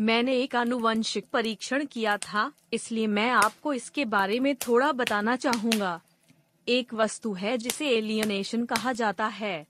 मैंने एक आनुवंशिक परीक्षण किया था, इसलिए मैं आपको इसके बारे में थोड़ा बताना चाहूँगा। एक वस्तु है जिसे एलियनेशन कहा जाता है।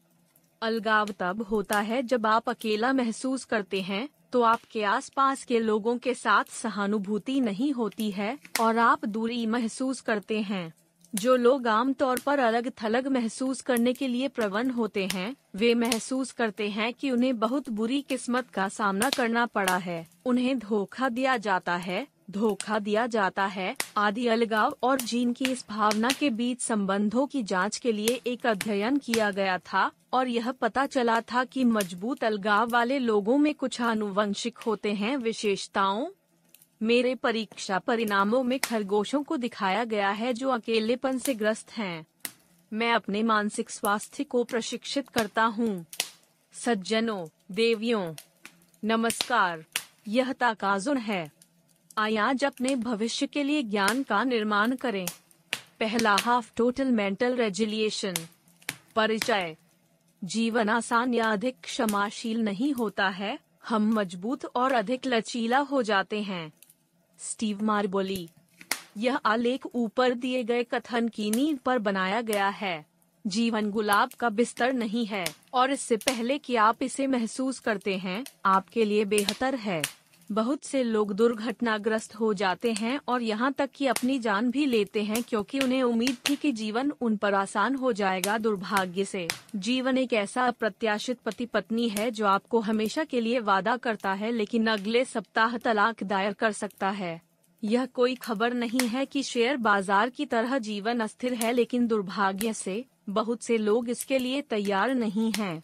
अलगाव तब होता है जब आप अकेला महसूस करते हैं तो आपके आसपास के लोगों के साथ सहानुभूति नहीं होती है, और आप दूरी महसूस करते हैं। जो लोग आमतौर पर अलग थलग महसूस करने के लिए प्रवण होते हैं, वे महसूस करते हैं कि उन्हें बहुत बुरी किस्मत का सामना करना पड़ा है। उन्हें धोखा दिया जाता है, धोखा दिया जाता है। आदि अलगाव और जीन की इस भावना के बीच संबंधों की जाँच के लिए एक अध्ययन किया गया था, और यह पता चला था कि मज़बूत अलगाव वाले लोगों में कुछ आनुवंशिक होते हैं। विशेषताओं मेरे परीक्षा परिणामों में खरगोशों को दिखाया गया है जो अकेलेपन से ग्रस्त हैं। मैं अपने मानसिक स्वास्थ्य को प्रशिक्षित करता हूँ। सज्जनों, देवियों, नमस्कार। यह ताकाजुन है। आयाज अपने भविष्य के लिए ज्ञान का निर्माण करें। पहला हाफ़ टोटल मेंटल रेजिलिएशन परिचय। जीवन आसान या अधिक क्षमाशील नहीं होता है। हम मज़बूत और अधिक लचीला हो जाते हैं। Steve Maraboli. यह आलेख ऊपर दिए गए कथन की नींव पर बनाया गया है। जीवन गुलाब का बिस्तर नहीं है, और इससे पहले कि आप इसे महसूस करते हैं, आपके लिए बेहतर है। बहुत से लोग दुर्घटनाग्रस्त हो जाते हैं और यहाँ तक कि अपनी जान भी लेते हैं क्योंकि उन्हें उम्मीद थी कि जीवन उन पर आसान हो जाएगा दुर्भाग्य से। जीवन एक ऐसा अप्रत्याशित पति पत्नी है जो आपको हमेशा के लिए वादा करता है, लेकिन अगले सप्ताह तलाक दायर कर सकता है। यह कोई खबर नहीं है कि शेयर बाज़ार की तरह जीवन अस्थिर है, लेकिन दुर्भाग्य से बहुत से लोग इसके लिए तैयार नहीं हैं।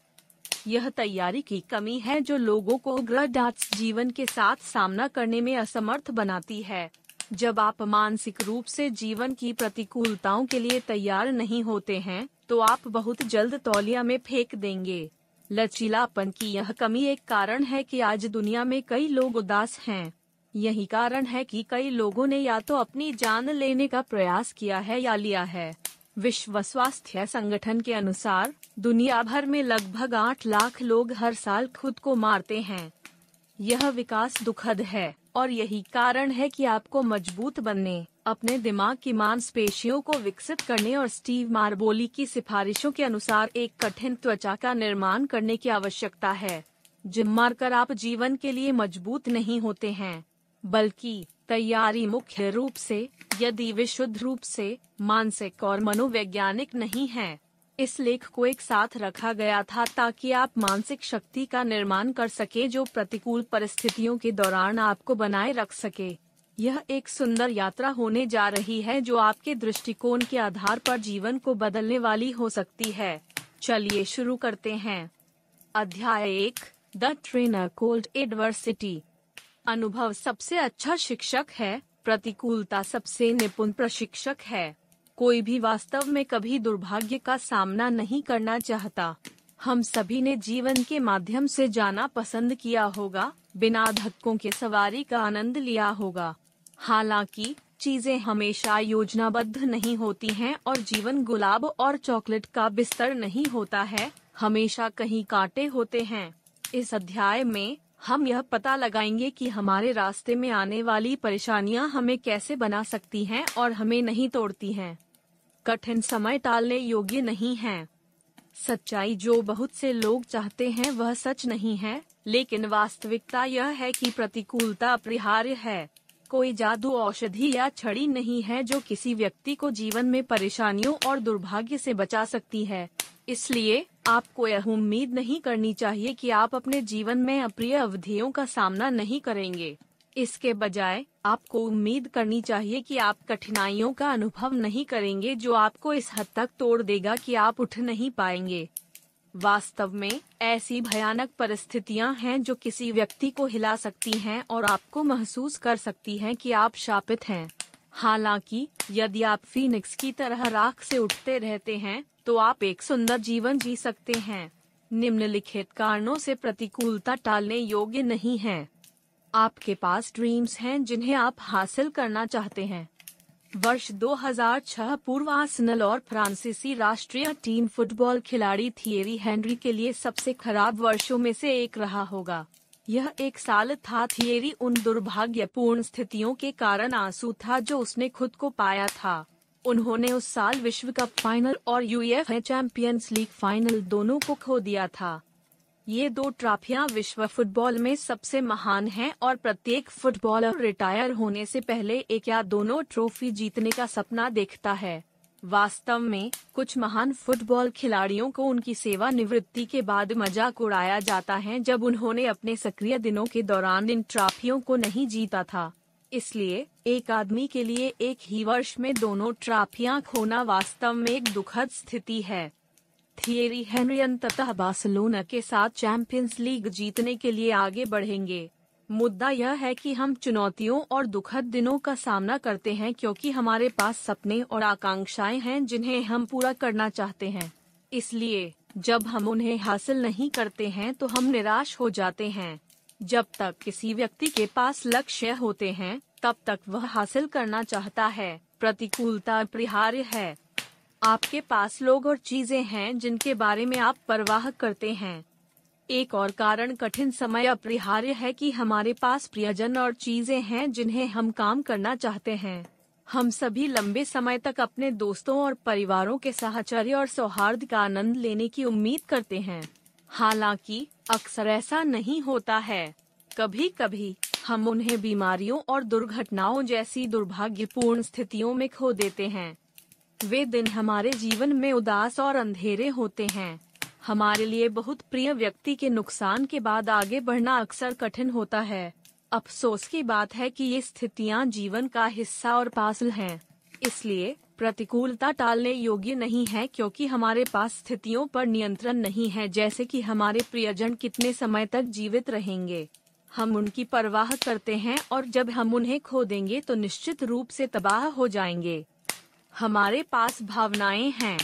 यह तैयारी की कमी है जो लोगों को उग्र डांस जीवन के साथ सामना करने में असमर्थ बनाती है। जब आप मानसिक रूप से जीवन की प्रतिकूलताओं के लिए तैयार नहीं होते हैं तो आप बहुत जल्द तौलिया में फेंक देंगे। लचीलापन की यह कमी एक कारण है कि आज दुनिया में कई लोग उदास हैं। यही कारण है कि कई लोगों ने या तो अपनी जान लेने का प्रयास किया है या लिया है। विश्व स्वास्थ्य संगठन के अनुसार दुनिया भर में लगभग आठ लाख लोग हर साल खुद को मारते हैं। यह विकास दुखद है, और यही कारण है कि आपको मज़बूत बनने, अपने दिमाग की मांसपेशियों को विकसित करने और स्टीव मार्बोली की सिफारिशों के अनुसार एक कठिन त्वचा का निर्माण करने की आवश्यकता है, जिम मारकर आप जीवन के लिए मज़बूत नहीं होते हैं, बल्कि तैयारी मुख्य रूप से, यदि विशुद्ध रूप से, मानसिक और मनोवैज्ञानिक नहीं है। इस लेख को एक साथ रखा गया था ताकि आप मानसिक शक्ति का निर्माण कर सके जो प्रतिकूल परिस्थितियों के दौरान आपको बनाए रख सके। यह एक सुंदर यात्रा होने जा रही है जो आपके दृष्टिकोण के आधार पर जीवन को बदलने वाली हो सकती है। चलिए शुरू करते हैं। अध्याय एक, द ट्रेनर कोल्ड एडवर्सिटी। अनुभव सबसे अच्छा शिक्षक है, प्रतिकूलता सबसे निपुण प्रशिक्षक है। कोई भी वास्तव में कभी दुर्भाग्य का सामना नहीं करना चाहता। हम सभी ने जीवन के माध्यम से जाना पसंद किया होगा, बिना धक्कों के सवारी का आनंद लिया होगा। हालाँकि, चीज़ें हमेशा योजनाबद्ध नहीं होती हैं और जीवन गुलाब और चॉकलेट का बिस्तर नहीं होता है, हमेशा कहीं कांटे होते हैं। इस अध्याय में हम यह पता लगाएँगे कि हमारे रास्ते में आने वाली परेशानियाँ हमें कैसे बना सकती हैं और हमें नहीं तोड़ती हैं। कठिन समय टालने योग्य नहीं है। सच्चाई जो बहुत से लोग चाहते हैं वह सच नहीं है, लेकिन वास्तविकता यह है कि प्रतिकूलता अपरिहार्य है। कोई जादू औषधि या छड़ी नहीं है जो किसी व्यक्ति को जीवन में परेशानियों और दुर्भाग्य से बचा सकती है। इसलिए आपको यह उम्मीद नहीं करनी चाहिए कि आप अपने जीवन में अप्रिय अवधियों का सामना नहीं करेंगे। इसके बजाय, आपको उम्मीद करनी चाहिए कि आप कठिनाइयों का अनुभव नहीं करेंगे जो आपको इस हद तक तोड़ देगा कि आप उठ नहीं पाएँगे। वास्तव में, ऐसी भयानक परिस्थितियाँ हैं जो किसी व्यक्ति को हिला सकती हैं और आपको महसूस कर सकती हैं कि आप शापित हैं। हालाँकि, यदि आप फीनिक्स की तरह राख से उठते रहते हैं तो आप एक सुंदर जीवन जी सकते हैं। निम्नलिखित कारणों से प्रतिकूलता टालने योग्य नहीं है। आपके पास ड्रीम्स हैं जिन्हें आप हासिल करना चाहते हैं। वर्ष 2006 पूर्व आसनल और फ्रांसीसी राष्ट्रीय टीम फुटबॉल खिलाड़ी थियरी हेनरी के लिए सबसे खराब वर्षों में से एक रहा होगा। यह एक साल था थियरी उन दुर्भाग्यपूर्ण स्थितियों के कारण आँसू था जो उसने खुद को पाया था। उन्होंने उस साल विश्व कप फाइनल और यूएफए चैंपियंस लीग फाइनल दोनों को खो दिया था। ये दो ट्रॉफियाँ विश्व फुटबॉल में सबसे महान हैं और प्रत्येक फुटबॉलर रिटायर होने से पहले एक या दोनों ट्रॉफी जीतने का सपना देखता है। वास्तव में, कुछ महान फुटबॉल खिलाड़ियों को उनकी सेवा निवृत्ति के बाद मज़ाक उड़ाया जाता है जब उन्होंने अपने सक्रिय दिनों के दौरान इन ट्रॉफियों को नहीं जीता था। इसलिए, एक आदमी के लिए एक ही वर्ष में दोनों ट्रॉफियाँ खोना वास्तव में एक दुखद स्थिति है। थिएरी हेनरी अंततः बार्सिलोना के साथ चैंपियंस लीग जीतने के लिए आगे बढ़ेंगे। मुद्दा यह है कि हम चुनौतियों और दुखद दिनों का सामना करते हैं क्योंकि हमारे पास सपने और आकांक्षाएँ हैं जिन्हें हम पूरा करना चाहते हैं। इसलिए, जब हम उन्हें हासिल नहीं करते हैं तो हम निराश हो जाते हैं। जब तक किसी व्यक्ति के पास लक्ष्य होते हैं तब तक वह हासिल करना चाहता है। प्रतिकूलता अपरिहार्य है। आपके पास लोग और चीज़ें हैं जिनके बारे में आप परवाह करते हैं। एक और कारण कठिन समय अपरिहार्य है कि हमारे पास प्रियजन और चीज़ें हैं जिन्हें हम काम करना चाहते हैं। हम सभी लंबे समय तक अपने दोस्तों और परिवारों के साहचर्य और सौहार्द का आनंद लेने की उम्मीद करते हैं। हालाँकि, अक्सर ऐसा नहीं होता है। कभी कभी हम उन्हें बीमारियों और दुर्घटनाओं जैसी दुर्भाग्यपूर्ण स्थितियों में खो देते हैं। वे दिन हमारे जीवन में उदास और अंधेरे होते हैं। हमारे लिए बहुत प्रिय व्यक्ति के नुकसान के बाद आगे बढ़ना अक्सर कठिन होता है। अफसोस की बात है कि ये स्थितियाँ जीवन का हिस्सा और पासल हैं। इसलिए प्रतिकूलता टालने योग्य नहीं है क्योंकि हमारे पास स्थितियों पर नियंत्रण नहीं है, जैसे कि हमारे प्रियजन कितने समय तक जीवित रहेंगे। हम उनकी परवाह करते हैं और जब हम उन्हें खो देंगे तो निश्चित रूप से तबाह हो जाएँगे। हमारे पास भावनाएँ हैं।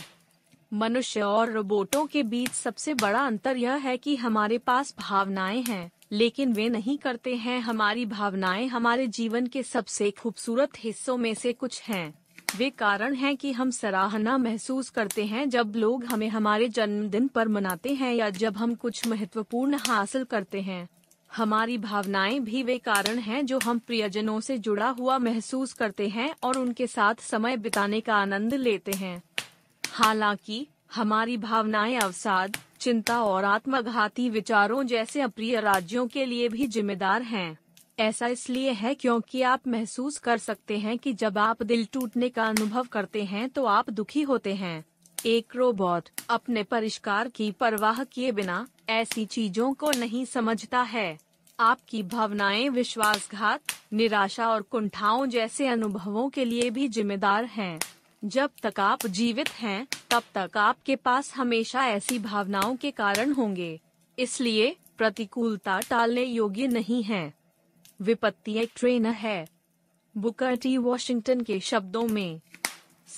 मनुष्य और रोबोटों के बीच सबसे बड़ा अंतर यह है कि हमारे पास भावनाएँ हैं, लेकिन वे नहीं करते हैं। हमारी भावनाएँ हमारे जीवन के सबसे खूबसूरत हिस्सों में से कुछ हैं। वे कारण हैं कि हम सराहना महसूस करते हैं जब लोग हमें हमारे जन्मदिन पर मनाते हैं या जब हम कुछ महत्वपूर्ण हासिल करते हैं। हमारी भावनाएँ भी वे कारण हैं जो हम प्रियजनों से जुड़ा हुआ महसूस करते हैं और उनके साथ समय बिताने का आनंद लेते हैं। हालाँकि, हमारी भावनाएँ अवसाद, चिंता और आत्मघाती विचारों जैसे अप्रिय राज्यों के लिए भी जिम्मेदार हैं। ऐसा इसलिए है क्योंकि आप महसूस कर सकते हैं कि जब आप दिल टूटने का अनुभव करते हैं तो आप दुखी होते हैं। एक रोबोट, अपने परिष्कार की परवाह किए बिना ऐसी चीज़ों को नहीं समझता है। आपकी भावनाएँ विश्वासघात निराशा और कुंठाओं जैसे अनुभवों के लिए भी जिम्मेदार हैं। जब तक आप जीवित हैं, तब तक आपके पास हमेशा ऐसी भावनाओं के कारण होंगे। इसलिए प्रतिकूलता टालने योग्य नहीं है। विपत्ति एक ट्रेन है। बुकर टी वॉशिंगटन के शब्दों में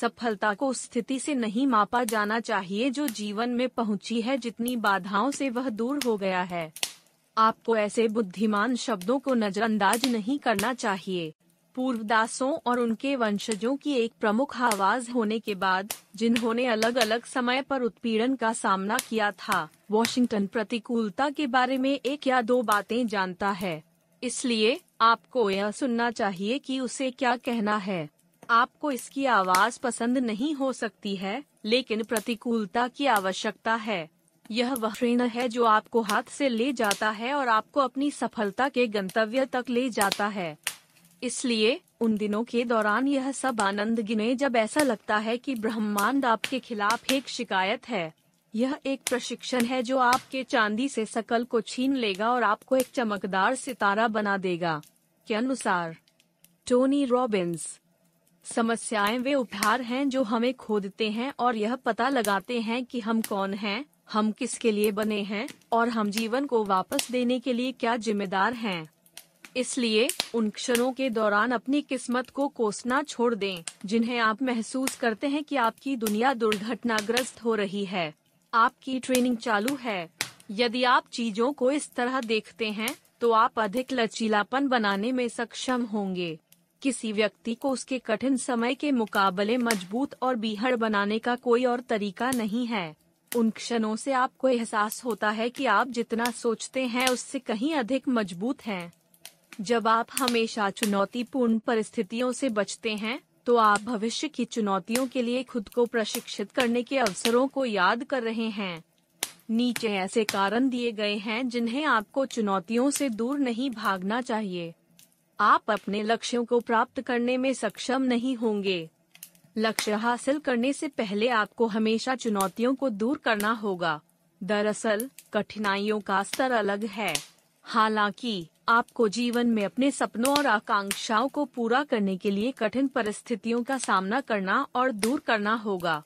सफलता को स्थिति से नहीं मापा जाना चाहिए जो जीवन में पहुँची है, जितनी बाधाओं से वह दूर हो गया है। आपको ऐसे बुद्धिमान शब्दों को नजरअंदाज नहीं करना चाहिए। पूर्वदासों और उनके वंशजों की एक प्रमुख आवाज़ होने के बाद, जिन्होंने अलग अलग समय पर उत्पीड़न का सामना किया था, वॉशिंगटन प्रतिकूलता के बारे में एक या दो बातें जानता है। इसलिए, आपको यह सुनना चाहिए कि उसे क्या कहना है। आपको इसकी आवाज़ पसंद नहीं हो सकती है, लेकिन प्रतिकूलता की आवश्यकता है। यह वह ट्रेन है जो आपको हाथ से ले जाता है और आपको अपनी सफलता के गंतव्य तक ले जाता है। इसलिए, उन दिनों के दौरान यह सब आनंद गिने जब ऐसा लगता है कि ब्रह्मांड आपके खिलाफ एक शिकायत है। यह एक प्रशिक्षण है जो आपके चांदी से सकल को छीन लेगा और आपको एक चमकदार सितारा बना देगा। के अनुसार, टोनी रॉबिन्स। समस्याएँ वे उपहार हैं जो हमें खोदते हैं और यह पता लगाते हैं कि हम कौन हैं, हम किसके लिए बने हैं और हम जीवन को वापस देने के लिए क्या जिम्मेदार हैं। इसलिए उन क्षणों के दौरान अपनी किस्मत को कोसना छोड़ दें, जिन्हें आप महसूस करते हैं कि आपकी दुनिया दुर्घटनाग्रस्त हो रही है। आपकी ट्रेनिंग चालू है। यदि आप चीज़ों को इस तरह देखते हैं तो आप अधिक लचीलापन बनाने में सक्षम होंगे। किसी व्यक्ति को उसके कठिन समय के मुकाबले मज़बूत और बीहड़ बनाने का कोई और तरीका नहीं है। उन क्षणों से आपको एहसास होता है कि आप जितना सोचते हैं उससे कहीं अधिक मज़बूत हैं। जब आप हमेशा चुनौतीपूर्ण परिस्थितियों से बचते हैं तो आप भविष्य की चुनौतियों के लिए खुद को प्रशिक्षित करने के अवसरों को याद कर रहे हैं। नीचे ऐसे कारण दिए गए हैं जिन्हें आपको चुनौतियों से दूर नहीं भागना चाहिए। आप अपने लक्ष्यों को प्राप्त करने में सक्षम नहीं होंगे। लक्ष्य हासिल करने से पहले आपको हमेशा चुनौतियों को दूर करना होगा। दरअसल, कठिनाइयों का स्तर अलग है। हालाँकि, आपको जीवन में अपने सपनों और आकांक्षाओं को पूरा करने के लिए कठिन परिस्थितियों का सामना करना और दूर करना होगा।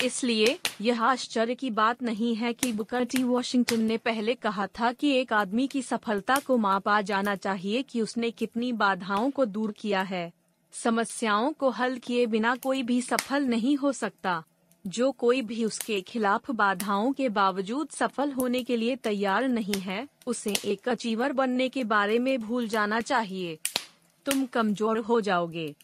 इसलिए यह आश्चर्य की बात नहीं है कि बुकर टी वॉशिंगटन ने पहले कहा था कि एक आदमी की सफलता को मापा जाना चाहिए कि उसने कितनी बाधाओं को दूर किया है, समस्याओं को हल किए बिना कोई भी सफल नहीं हो सकता, जो कोई भी उसके खिलाफ बाधाओं के बावजूद सफल होने के लिए तैयार नहीं है, उसे एक अचीवर बनने के बारे में भूल जाना चाहिए। तुम कमज़ोर हो जाओगे।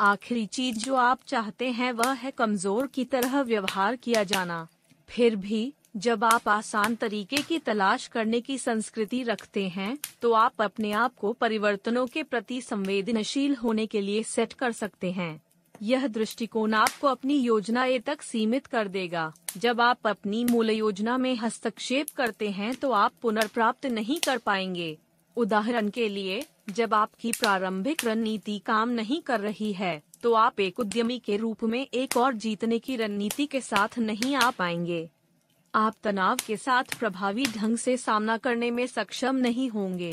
आखिरी चीज़ जो आप चाहते हैं वह है कमज़ोर की तरह व्यवहार किया जाना। फिर भी, जब आप आसान तरीके की तलाश करने की संस्कृति रखते हैं तो आप अपने आप को परिवर्तनों के प्रति संवेदनशील होने के लिए सेट कर सकते हैं। यह दृष्टिकोण आपको अपनी योजना ए तक सीमित कर देगा। जब आप अपनी मूल योजना में हस्तक्षेप करते हैं तो आप पुनर्प्राप्त नहीं कर पाएँगे। उदाहरण के लिए जब आपकी प्रारंभिक रणनीति काम नहीं कर रही है तो आप एक उद्यमी के रूप में एक और जीतने की रणनीति के साथ नहीं आ पाएँगे। आप तनाव के साथ प्रभावी ढंग से सामना करने में सक्षम नहीं होंगे।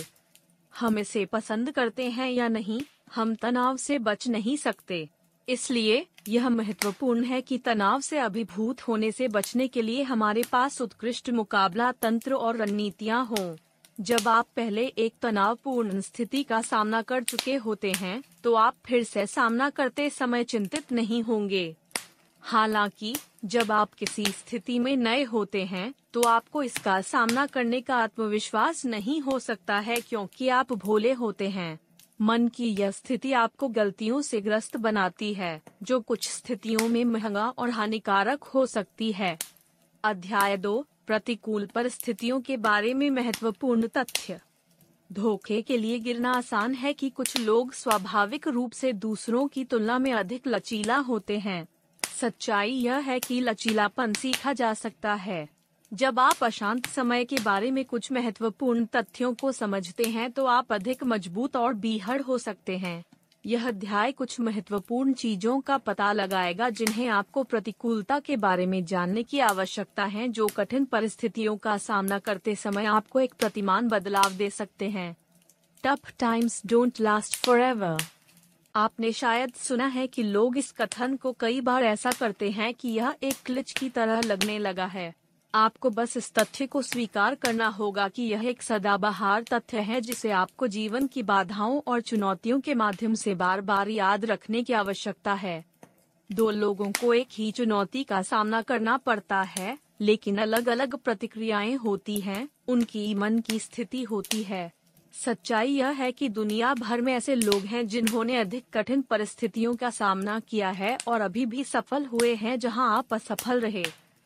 हम इसे पसंद करते हैं या नहीं, हम तनाव से बच नहीं सकते। इसलिए, यह महत्वपूर्ण है कि तनाव से अभिभूत होने से बचने के लिए हमारे पास उत्कृष्ट मुकाबला तंत्र और रणनीतियाँ हों। जब आप पहले एक तनावपूर्ण स्थिति का सामना कर चुके होते हैं तो आप फिर से सामना करते समय चिंतित नहीं होंगे। हालाँकि, जब आप किसी स्थिति में नए होते हैं तो आपको इसका सामना करने का आत्मविश्वास नहीं हो सकता है क्योंकि आप भोले होते हैं। मन की यह स्थिति आपको गलतियों से ग्रस्त बनाती है, जो कुछ स्थितियों में महँगा और हानिकारक हो सकती है। अध्याय दो प्रतिकूल परिस्थितियों के बारे में महत्वपूर्ण तथ्य। धोखे के लिए गिरना आसान है कि कुछ लोग स्वाभाविक रूप से दूसरों की तुलना में अधिक लचीला होते हैं। सच्चाई यह है कि लचीलापन सीखा जा सकता है। जब आप अशांत समय के बारे में कुछ महत्वपूर्ण तथ्यों को समझते हैं तो आप अधिक मज़बूत और बीहड़ हो सकते हैं। यह अध्याय कुछ महत्वपूर्ण चीज़ों का पता लगाएगा जिन्हें आपको प्रतिकूलता के बारे में जानने की आवश्यकता है, जो कठिन परिस्थितियों का सामना करते समय आपको एक प्रतिमान बदलाव दे सकते हैं। Tough times don't last forever आपने शायद सुना है कि लोग इस कथन को कई बार ऐसा करते हैं कि यह एक क्लिच की तरह लगने लगा है। आपको बस इस तथ्य को स्वीकार करना होगा कि यह एक सदाबहार तथ्य है जिसे आपको जीवन की बाधाओं और चुनौतियों के माध्यम से बार बार याद रखने की आवश्यकता है। दो लोगों को एक ही चुनौती का सामना करना पड़ता है लेकिन अलग अलग प्रतिक्रियाएँ होती हैं, उनकी मन की स्थिति होती है। सच्चाई यह है कि दुनिया भर में ऐसे लोग हैं जिन्होंने अधिक कठिन परिस्थितियों का सामना किया है और अभी भी सफल हुए हैं जहाँ आप असफल रहे।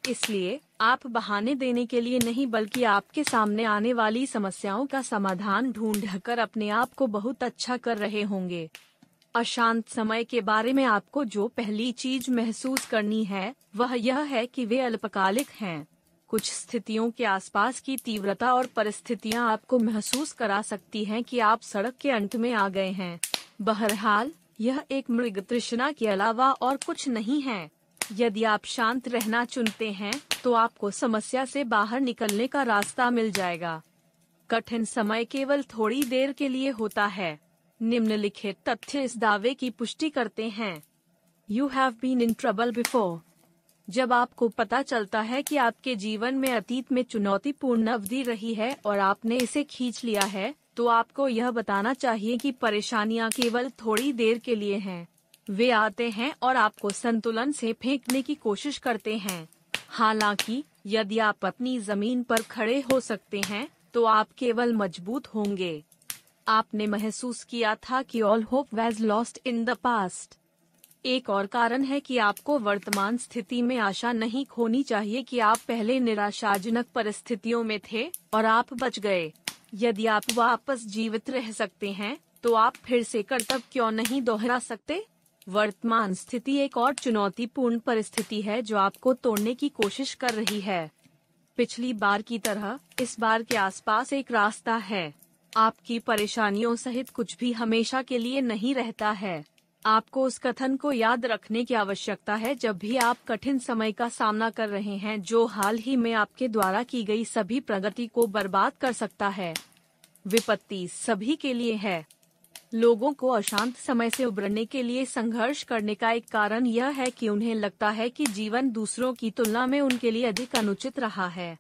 इसलिए आप बहाने देने के लिए नहीं, बल्कि आपके सामने आने वाली समस्याओं का समाधान ढूंढ कर अपने आप को बहुत अच्छा कर रहे होंगे। अशांत समय के बारे में आपको जो पहली चीज़ महसूस करनी है, वह यह है कि वे अल्पकालिक हैं। कुछ स्थितियों के आसपास की तीव्रता और परिस्थितियाँ आपको महसूस करा सकती हैं कि आप सड़क के अंत में आ गए हैं। बहरहाल, यह एक मृग तृष्णा के अलावा और कुछ नहीं है। यदि आप शांत रहना चुनते हैं तो आपको समस्या से बाहर निकलने का रास्ता मिल जाएगा। कठिन समय केवल थोड़ी देर के लिए होता है। निम्नलिखित तथ्य इस दावे की पुष्टि करते हैं। You have been in trouble before जब आपको पता चलता है कि आपके जीवन में अतीत में चुनौतीपूर्ण अवधि रही है और आपने इसे खींच लिया है तो आपको यह बताना चाहिए कि परेशानियाँ केवल थोड़ी देर के लिए हैं। वे आते हैं और आपको संतुलन से फेंकने की कोशिश करते हैं। हालाँकि, यदि आप अपनी ज़मीन पर खड़े हो सकते हैं तो आप केवल मज़बूत होंगे। आपने महसूस किया था कि all hope was lost in the past. एक और कारण है कि आपको वर्तमान स्थिति में आशा नहीं खोनी चाहिए कि आप पहले निराशाजनक परिस्थितियों में थे और आप बच गए। यदि आप वापस जीवित रह सकते हैं तो आप फिर से कर्तव्य क्यों नहीं दोहरा सकते? वर्तमान स्थिति एक और चुनौतीपूर्ण परिस्थिति है जो आपको तोड़ने की कोशिश कर रही है। पिछली बार की तरह, इस बार के आसपास एक रास्ता है। आपकी परेशानियों सहित कुछ भी हमेशा के लिए नहीं रहता है। आपको उस कथन को याद रखने की आवश्यकता है जब भी आप कठिन समय का सामना कर रहे हैं जो हाल ही में आपके द्वारा की गई सभी प्रगति को बर्बाद कर सकता है। विपत्ति सभी के लिए है। लोगों को अशांत समय से उबरने के लिए संघर्ष करने का एक कारण यह है कि उन्हें लगता है कि जीवन दूसरों की तुलना में उनके लिए अधिक अनुचित रहा है।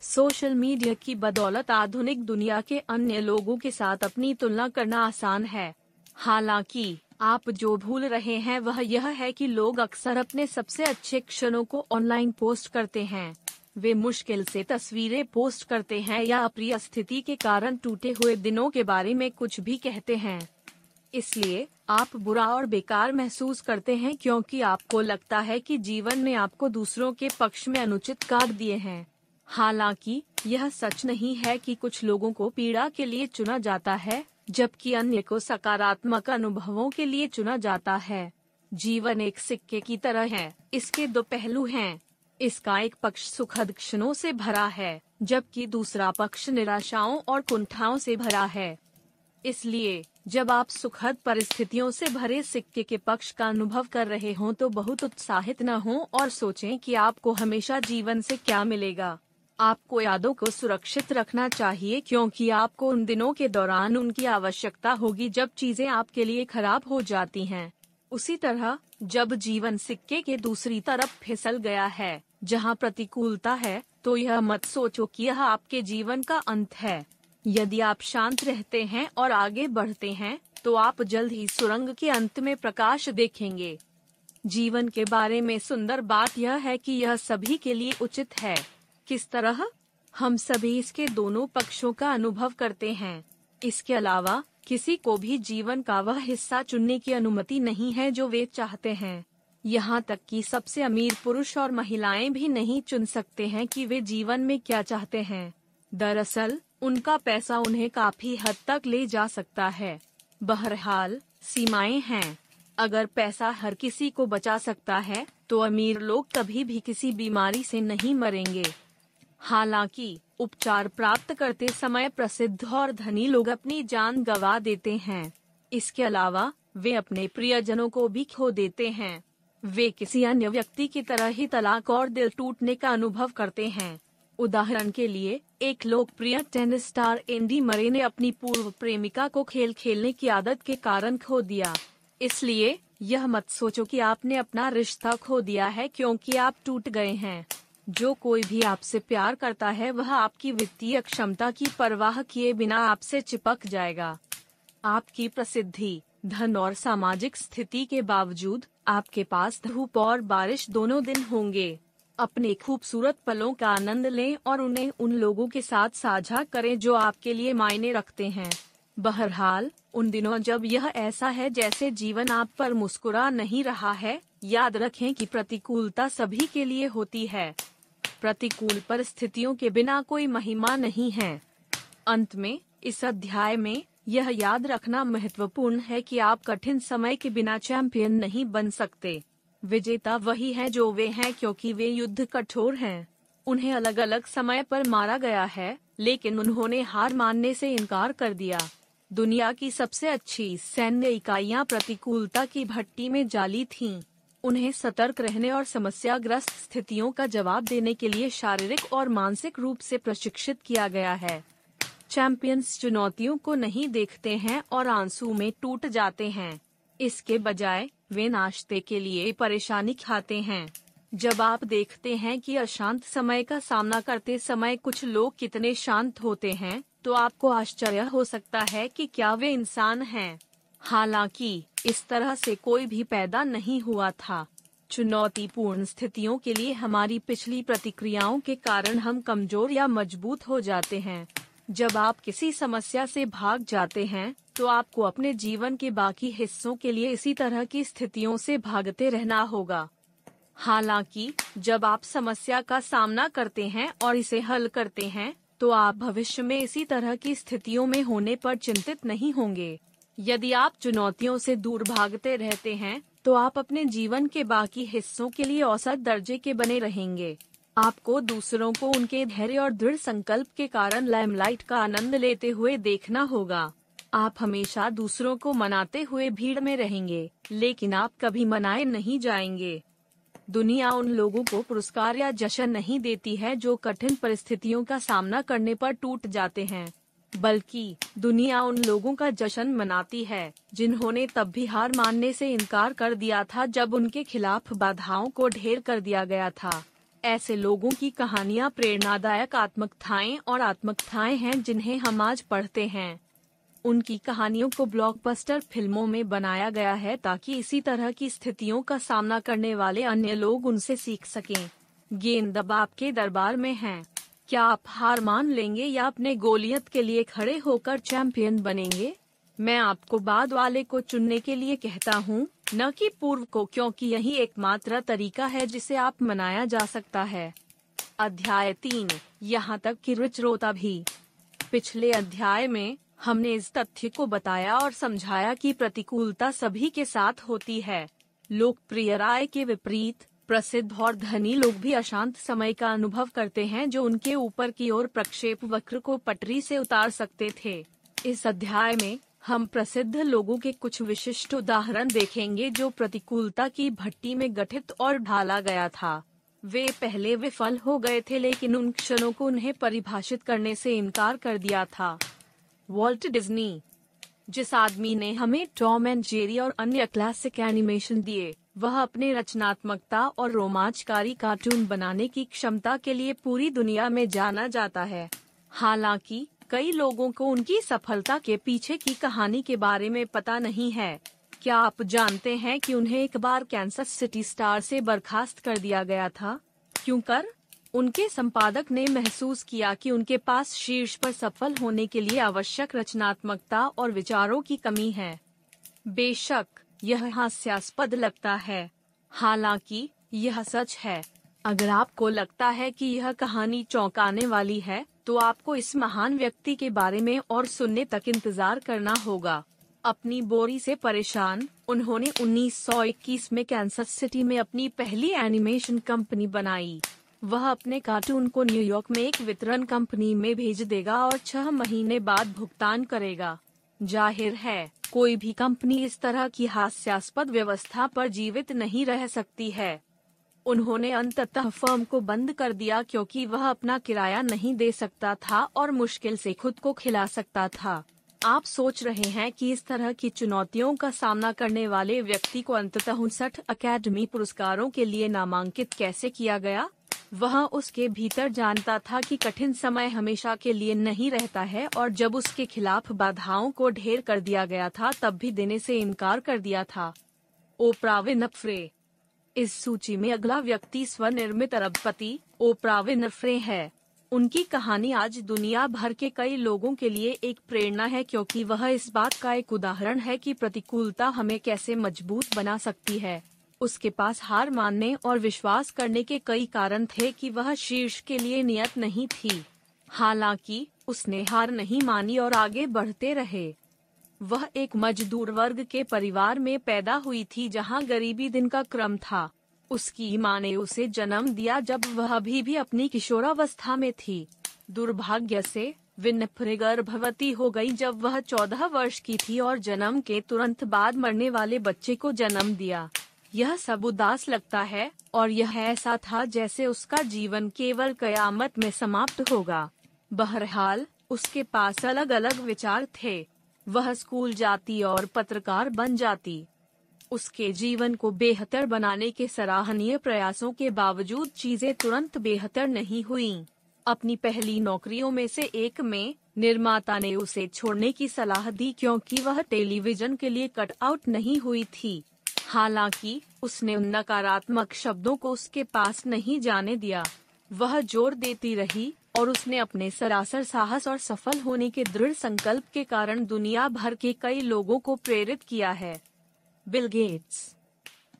सोशल मीडिया की बदौलत आधुनिक दुनिया के अन्य लोगों के साथ अपनी तुलना करना आसान है। हालाँकि, आप जो भूल रहे हैं वह यह है कि लोग अक्सर अपने सबसे अच्छे क्षणों को ऑनलाइन पोस्ट करते हैं। वे मुश्किल से तस्वीरें पोस्ट करते हैं या अप्रिय स्थिति के कारण टूटे हुए दिनों के बारे में कुछ भी कहते हैं। इसलिए, आप बुरा और बेकार महसूस करते हैं क्योंकि आपको लगता है कि जीवन में आपको दूसरों के पक्ष में अनुचित काट दिए हैं। हालाँकि, यह सच नहीं है कि कुछ लोगों को पीड़ा के लिए चुना जाता है, जबकि अन्य को सकारात्मक अनुभवों के लिए चुना जाता है। जीवन एक सिक्के की तरह है, इसके दो पहलू हैं। इसका एक पक्ष सुखद क्षणों से भरा है, जबकि दूसरा पक्ष निराशाओं और कुंठाओं से भरा है इसलिए, जब आप सुखद परिस्थितियों से भरे सिक्के के पक्ष का अनुभव कर रहे हों तो बहुत उत्साहित न हों और सोचें कि आपको हमेशा जीवन से क्या मिलेगा आपको यादों को सुरक्षित रखना चाहिए क्योंकि आपको उन दिनों के दौरान उनकी आवश्यकता होगी जब चीज़ें आपके लिए खराब हो जाती हैं। उसी तरह, जब जीवन सिक्के के दूसरी तरफ़ फिसल गया है, जहाँ प्रतिकूलता है तो यह मत सोचो कि यह आपके जीवन का अंत है। यदि आप शांत रहते हैं और आगे बढ़ते हैं तो आप जल्द ही सुरंग के अंत में प्रकाश देखेंगे। जीवन के बारे में सुंदर बात यह है कि यह सभी के लिए उचित है। किस तरह? हम सभी इसके दोनों पक्षों का अनुभव करते हैं। इसके अलावा किसी को भी जीवन का वह हिस्सा चुनने की अनुमति नहीं है जो वे चाहते हैं। यहाँ तक कि सबसे अमीर पुरुष और महिलाएँ भी नहीं चुन सकते हैं कि वे जीवन में क्या चाहते हैं। दरअसल, उनका पैसा उन्हें काफ़ी हद तक ले जा सकता है। बहरहाल, सीमाएँ हैं। अगर पैसा हर किसी को बचा सकता है तो अमीर लोग कभी भी किसी बीमारी से नहीं मरेंगे। हालाँकि, उपचार प्राप्त करते समय प्रसिद्ध और धनी लोग अपनी जान गवा देते हैं। इसके अलावा, वे अपने प्रियजनों को भी खो देते हैं। वे किसी अन्य व्यक्ति की तरह ही तलाक और दिल टूटने का अनुभव करते हैं। उदाहरण के लिए, एक लोकप्रिय टेनिस स्टार एंडी मरे ने अपनी पूर्व प्रेमिका को खेल खेलने की आदत के कारण खो दिया। इसलिए, यह मत सोचो कि आपने अपना रिश्ता खो दिया है क्योंकि आप टूट गए हैं। जो कोई भी आपसे प्यार करता है, वह आपकी वित्तीय क्षमता की परवाह किए बिना आपसे चिपक जाएगा। आपकी प्रसिद्धि, धन और सामाजिक स्थिति के बावजूद, आपके पास धूप और बारिश दोनों दिन होंगे। अपने खूबसूरत पलों का आनंद लें और उन्हें उन लोगों के साथ साझा करें जो आपके लिए मायने रखते हैं। बहरहाल, उन दिनों जब यह ऐसा है जैसे जीवन आप पर मुस्कुरा नहीं रहा है, याद रखें कि प्रतिकूलता सभी के लिए होती है। प्रतिकूल परिस्थितियों के बिना कोई महिमा नहीं है। अंत में, इस अध्याय में यह याद रखना महत्वपूर्ण है कि आप कठिन समय के बिना चैंपियन नहीं बन सकते। विजेता वही है जो वे हैं क्योंकि वे युद्ध कठोर हैं। उन्हें अलग अलग समय पर मारा गया है, लेकिन उन्होंने हार मानने से इनकार कर दिया। दुनिया की सबसे अच्छी सैन्य इकाइयाँ प्रतिकूलता की भट्टी में जाली थीं। उन्हें सतर्क रहने और समस्याग्रस्त स्थितियों का जवाब देने के लिए शारीरिक और मानसिक रूप से प्रशिक्षित किया गया है। चैंपियंस चुनौतियों को नहीं देखते हैं और आँसू में टूट जाते हैं। इसके बजाय, वे नाश्ते के लिए परेशानी खाते हैं। जब आप देखते हैं कि अशांत समय का सामना करते समय कुछ लोग कितने शांत होते हैं तो आपको आश्चर्य हो सकता है कि क्या वे इंसान हैं। हालाँकि इस तरह से कोई भी पैदा नहीं हुआ था। चुनौतीपूर्ण स्थितियों के लिए हमारी पिछली प्रतिक्रियाओं के कारण हम कमज़ोर या मज़बूत हो जाते हैं। जब आप किसी समस्या से भाग जाते हैं तो आपको अपने जीवन के बाकी हिस्सों के लिए इसी तरह की स्थितियों से भागते रहना होगा। हालाँकि, जब आप समस्या का सामना करते हैं और इसे हल करते हैं तो आप भविष्य में इसी तरह की स्थितियों में होने पर चिंतित नहीं होंगे। यदि आप चुनौतियों से दूर भागते रहते हैं तो आप अपने जीवन के बाकी हिस्सों के लिए औसत दर्जे के बने रहेंगे। आपको दूसरों को उनके धैर्य और दृढ़ संकल्प के कारण लैमलाइट का आनंद लेते हुए देखना होगा। आप हमेशा दूसरों को मनाते हुए भीड़ में रहेंगे, लेकिन आप कभी मनाए नहीं जाएँगे। दुनिया उन लोगों को पुरस्कार या जश्न नहीं देती है जो कठिन परिस्थितियों का सामना करने पर टूट जाते हैं। बल्कि दुनिया उन लोगों का जश्न मनाती है, जिन्होंने तब भी हार मानने से इनकार कर दिया था जब उनके खिलाफ बाधाओं को ढेर कर दिया गया था। ऐसे लोगों की कहानियाँ प्रेरणादायक आत्मकथाएँ और आत्मकथाएँ हैं जिन्हें हम आज पढ़ते हैं। उनकी कहानियों को ब्लॉकबस्टर फ़िल्मों में बनाया गया है ताकि इसी तरह की स्थितियों का सामना करने वाले अन्य लोग उनसे सीख सकें। गेंद अब आपके दरबार में है। क्या आप हार मान लेंगे या अपने गोलियत के लिए खड़े होकर चैंपियन बनेंगे? मैं आपको बाद वाले को चुनने के लिए कहता हूँ, न कि पूर्व को, क्योंकि यही एकमात्र तरीका है जिसे आप मनाया जा सकता है। अध्याय तीन, यहाँ तक कि रुचरोता भी। पिछले अध्याय में हमने इस तथ्य को बताया और समझाया कि प्रतिकूलता सभी के साथ होती है। लोकप्रिय राय के विपरीत प्रसिद्ध और धनी लोग भी अशांत समय का अनुभव करते हैं जो उनके ऊपर की ओर प्रक्षेप वक्र को पटरी से उतार सकते थे। इस अध्याय में हम प्रसिद्ध लोगों के कुछ विशिष्ट उदाहरण देखेंगे जो प्रतिकूलता की भट्टी में गठित और ढाला गया था। वे पहले विफल हो गए थे लेकिन उन क्षणों को उन्हें परिभाषित करने से इनकार कर दिया था। वॉल्ट डिज्नी, जिस आदमी ने हमें टॉम एंड जेरी और अन्य क्लासिक एनिमेशन दिए वह अपने रचनात्मकता और रोमांचकारी कार्टून बनाने की क्षमता के लिए पूरी दुनिया में जाना जाता है। हालाँकि, कई लोगों को उनकी सफलता के पीछे की कहानी के बारे में पता नहीं है। क्या आप जानते हैं कि उन्हें एक बार कैंसस सिटी स्टार से बर्खास्त कर दिया गया था? क्यों कर? उनके संपादक ने महसूस किया कि उनके पास शीर्ष पर सफल होने के लिए आवश्यक रचनात्मकता और विचारों की कमी है। बेशक यह हास्यास्पद लगता है। हालाँकि, यह सच है। अगर आपको लगता है कि यह कहानी चौंकाने वाली है तो आपको इस महान व्यक्ति के बारे में और सुनने तक इंतज़ार करना होगा। अपनी बोरी से परेशान, उन्होंने 1921 में कैंसर सिटी में अपनी पहली एनिमेशन कंपनी बनाई। वह अपने कार्टून को न्यूयॉर्क में एक वितरण कंपनी में भेज देगा और छह महीने बाद भुगतान करेगा। ज़ाहिर है, कोई भी कंपनी इस तरह की हास्यास्पद व्यवस्था पर जीवित नहीं रह सकती है। उन्होंने अंततः फर्म को बंद कर दिया क्योंकि वह अपना किराया नहीं दे सकता था और मुश्किल से खुद को खिला सकता था। आप सोच रहे हैं कि इस तरह की चुनौतियों का सामना करने वाले व्यक्ति को अंततः उनसठ अकेडमी पुरस्कारों के लिए नामांकित कैसे किया गया? वह उसके भीतर जानता था कि कठिन समय हमेशा के लिए नहीं रहता है और जब उसके खिलाफ बाधाओं को ढेर कर दिया गया था, तब भी देने से इनकार कर दिया था। ओपरा नफरे इस सूची में अगला व्यक्ति स्वनिर्मित अरबपति ओप्रावे नफरे है। उनकी कहानी आज दुनिया भर के कई लोगों के लिए एक प्रेरणा है, क्योंकि वह इस बात का एक उदाहरण है कि प्रतिकूलता हमें कैसे मज़बूत बना सकती है। उसके पास हार मानने और विश्वास करने के कई कारण थे कि वह शीर्ष के लिए नियत नहीं थी। हालाँकि, उसने हार नहीं मानी और आगे बढ़ते रहे। वह एक मजदूर वर्ग के परिवार में पैदा हुई थी जहाँ गरीबी दिन का क्रम था। उसकी माँ ने उसे जन्म दिया जब वह अभी भी अपनी किशोरावस्था में थी। दुर्भाग्य से विनफ्रे गर्भवती हो गई जब वह चौदह वर्ष की थी और जन्म के तुरंत बाद मरने वाले बच्चे को जन्म दिया। यह सब उदास लगता है, और यह ऐसा था जैसे उसका जीवन केवल कयामत में समाप्त होगा। बहरहाल, उसके पास अलग अलग विचार थे। वह स्कूल जाती और पत्रकार बन जाती। उसके जीवन को बेहतर बनाने के सराहनीय प्रयासों के बावजूद चीज़ें तुरंत बेहतर नहीं हुईं। अपनी पहली नौकरियों में से एक में, निर्माता ने उसे छोड़ने की सलाह दी क्योंकि वह टेलीविज़न के लिए कट आउट नहीं हुई थी। हालाँकि, उसने उन नकारात्मक शब्दों को उसके पास नहीं जाने दिया। वह ज़ोर देती रही, और उसने अपने सरासर साहस और सफल होने के दृढ़ संकल्प के कारण दुनिया भर के कई लोगों को प्रेरित किया है। Bill Gates.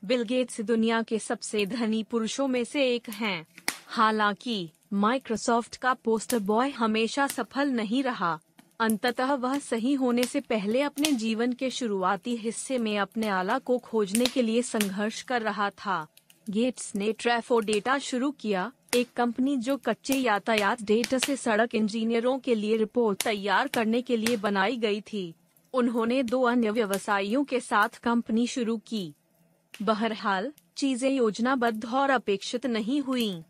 बिल गेट्स दुनिया के सबसे धनी पुरुषों में से एक हैं। हालाँकि, माइक्रोसॉफ्ट का पोस्टर बॉय हमेशा सफल नहीं रहा। अंततः वह सही होने से पहले अपने जीवन के शुरुआती हिस्से में अपने आला को खोजने के लिए संघर्ष कर रहा था। गेट्स ने ट्रैफो डेटा शुरू किया, एक कंपनी जो कच्चे यातायात डेटा से सड़क इंजीनियरों के लिए रिपोर्ट तैयार करने के लिए बनाई गई थी। उन्होंने दो अन्य व्यवसायियों के साथ कंपनी शुरू की। बहरहाल, चीज़ें योजनाबद्ध और अपेक्षित नहीं हुई।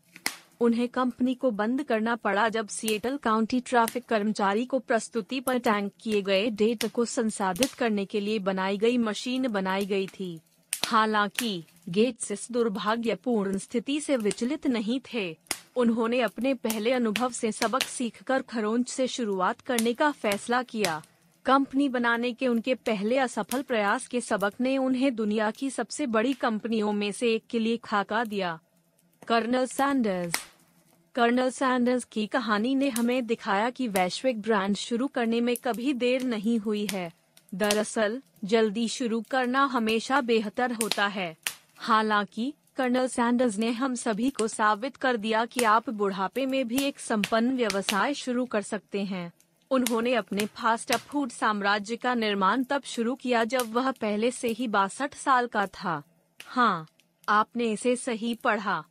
उन्हें कंपनी को बंद करना पड़ा जब सिएटल काउंटी ट्रैफ़िक कर्मचारी को प्रस्तुति पर टैंक किए गए डेटा को संसाधित करने के लिए बनाई गई मशीन बनाई गई थी। हालाँकि, गेट्स इस दुर्भाग्यपूर्ण स्थिति से विचलित नहीं थे। उन्होंने अपने पहले अनुभव से सबक सीखकर खरोंच से शुरुआत करने का फैसला किया। कंपनी बनाने के उनके पहले असफल प्रयास के सबक ने उन्हें दुनिया की सबसे बड़ी कंपनियों में से एक के लिए खाका दिया। कर्नल सैंडर्स कर्नल सैंडर्स की कहानी ने हमें दिखाया कि वैश्विक ब्रांड शुरू करने में कभी देर नहीं हुई है। दरअसल, जल्दी शुरू करना हमेशा बेहतर होता है। हालाँकि कर्नल सैंडर्स ने हम सभी को साबित कर दिया कि आप बुढ़ापे में भी एक संपन्न व्यवसाय शुरू कर सकते हैं। उन्होंने अपने फास्ट फ़ूड साम्राज्य का निर्माण तब शुरू किया जब वह पहले से ही बासठ साल का था। हाँ आपने इसे सही पढ़ा।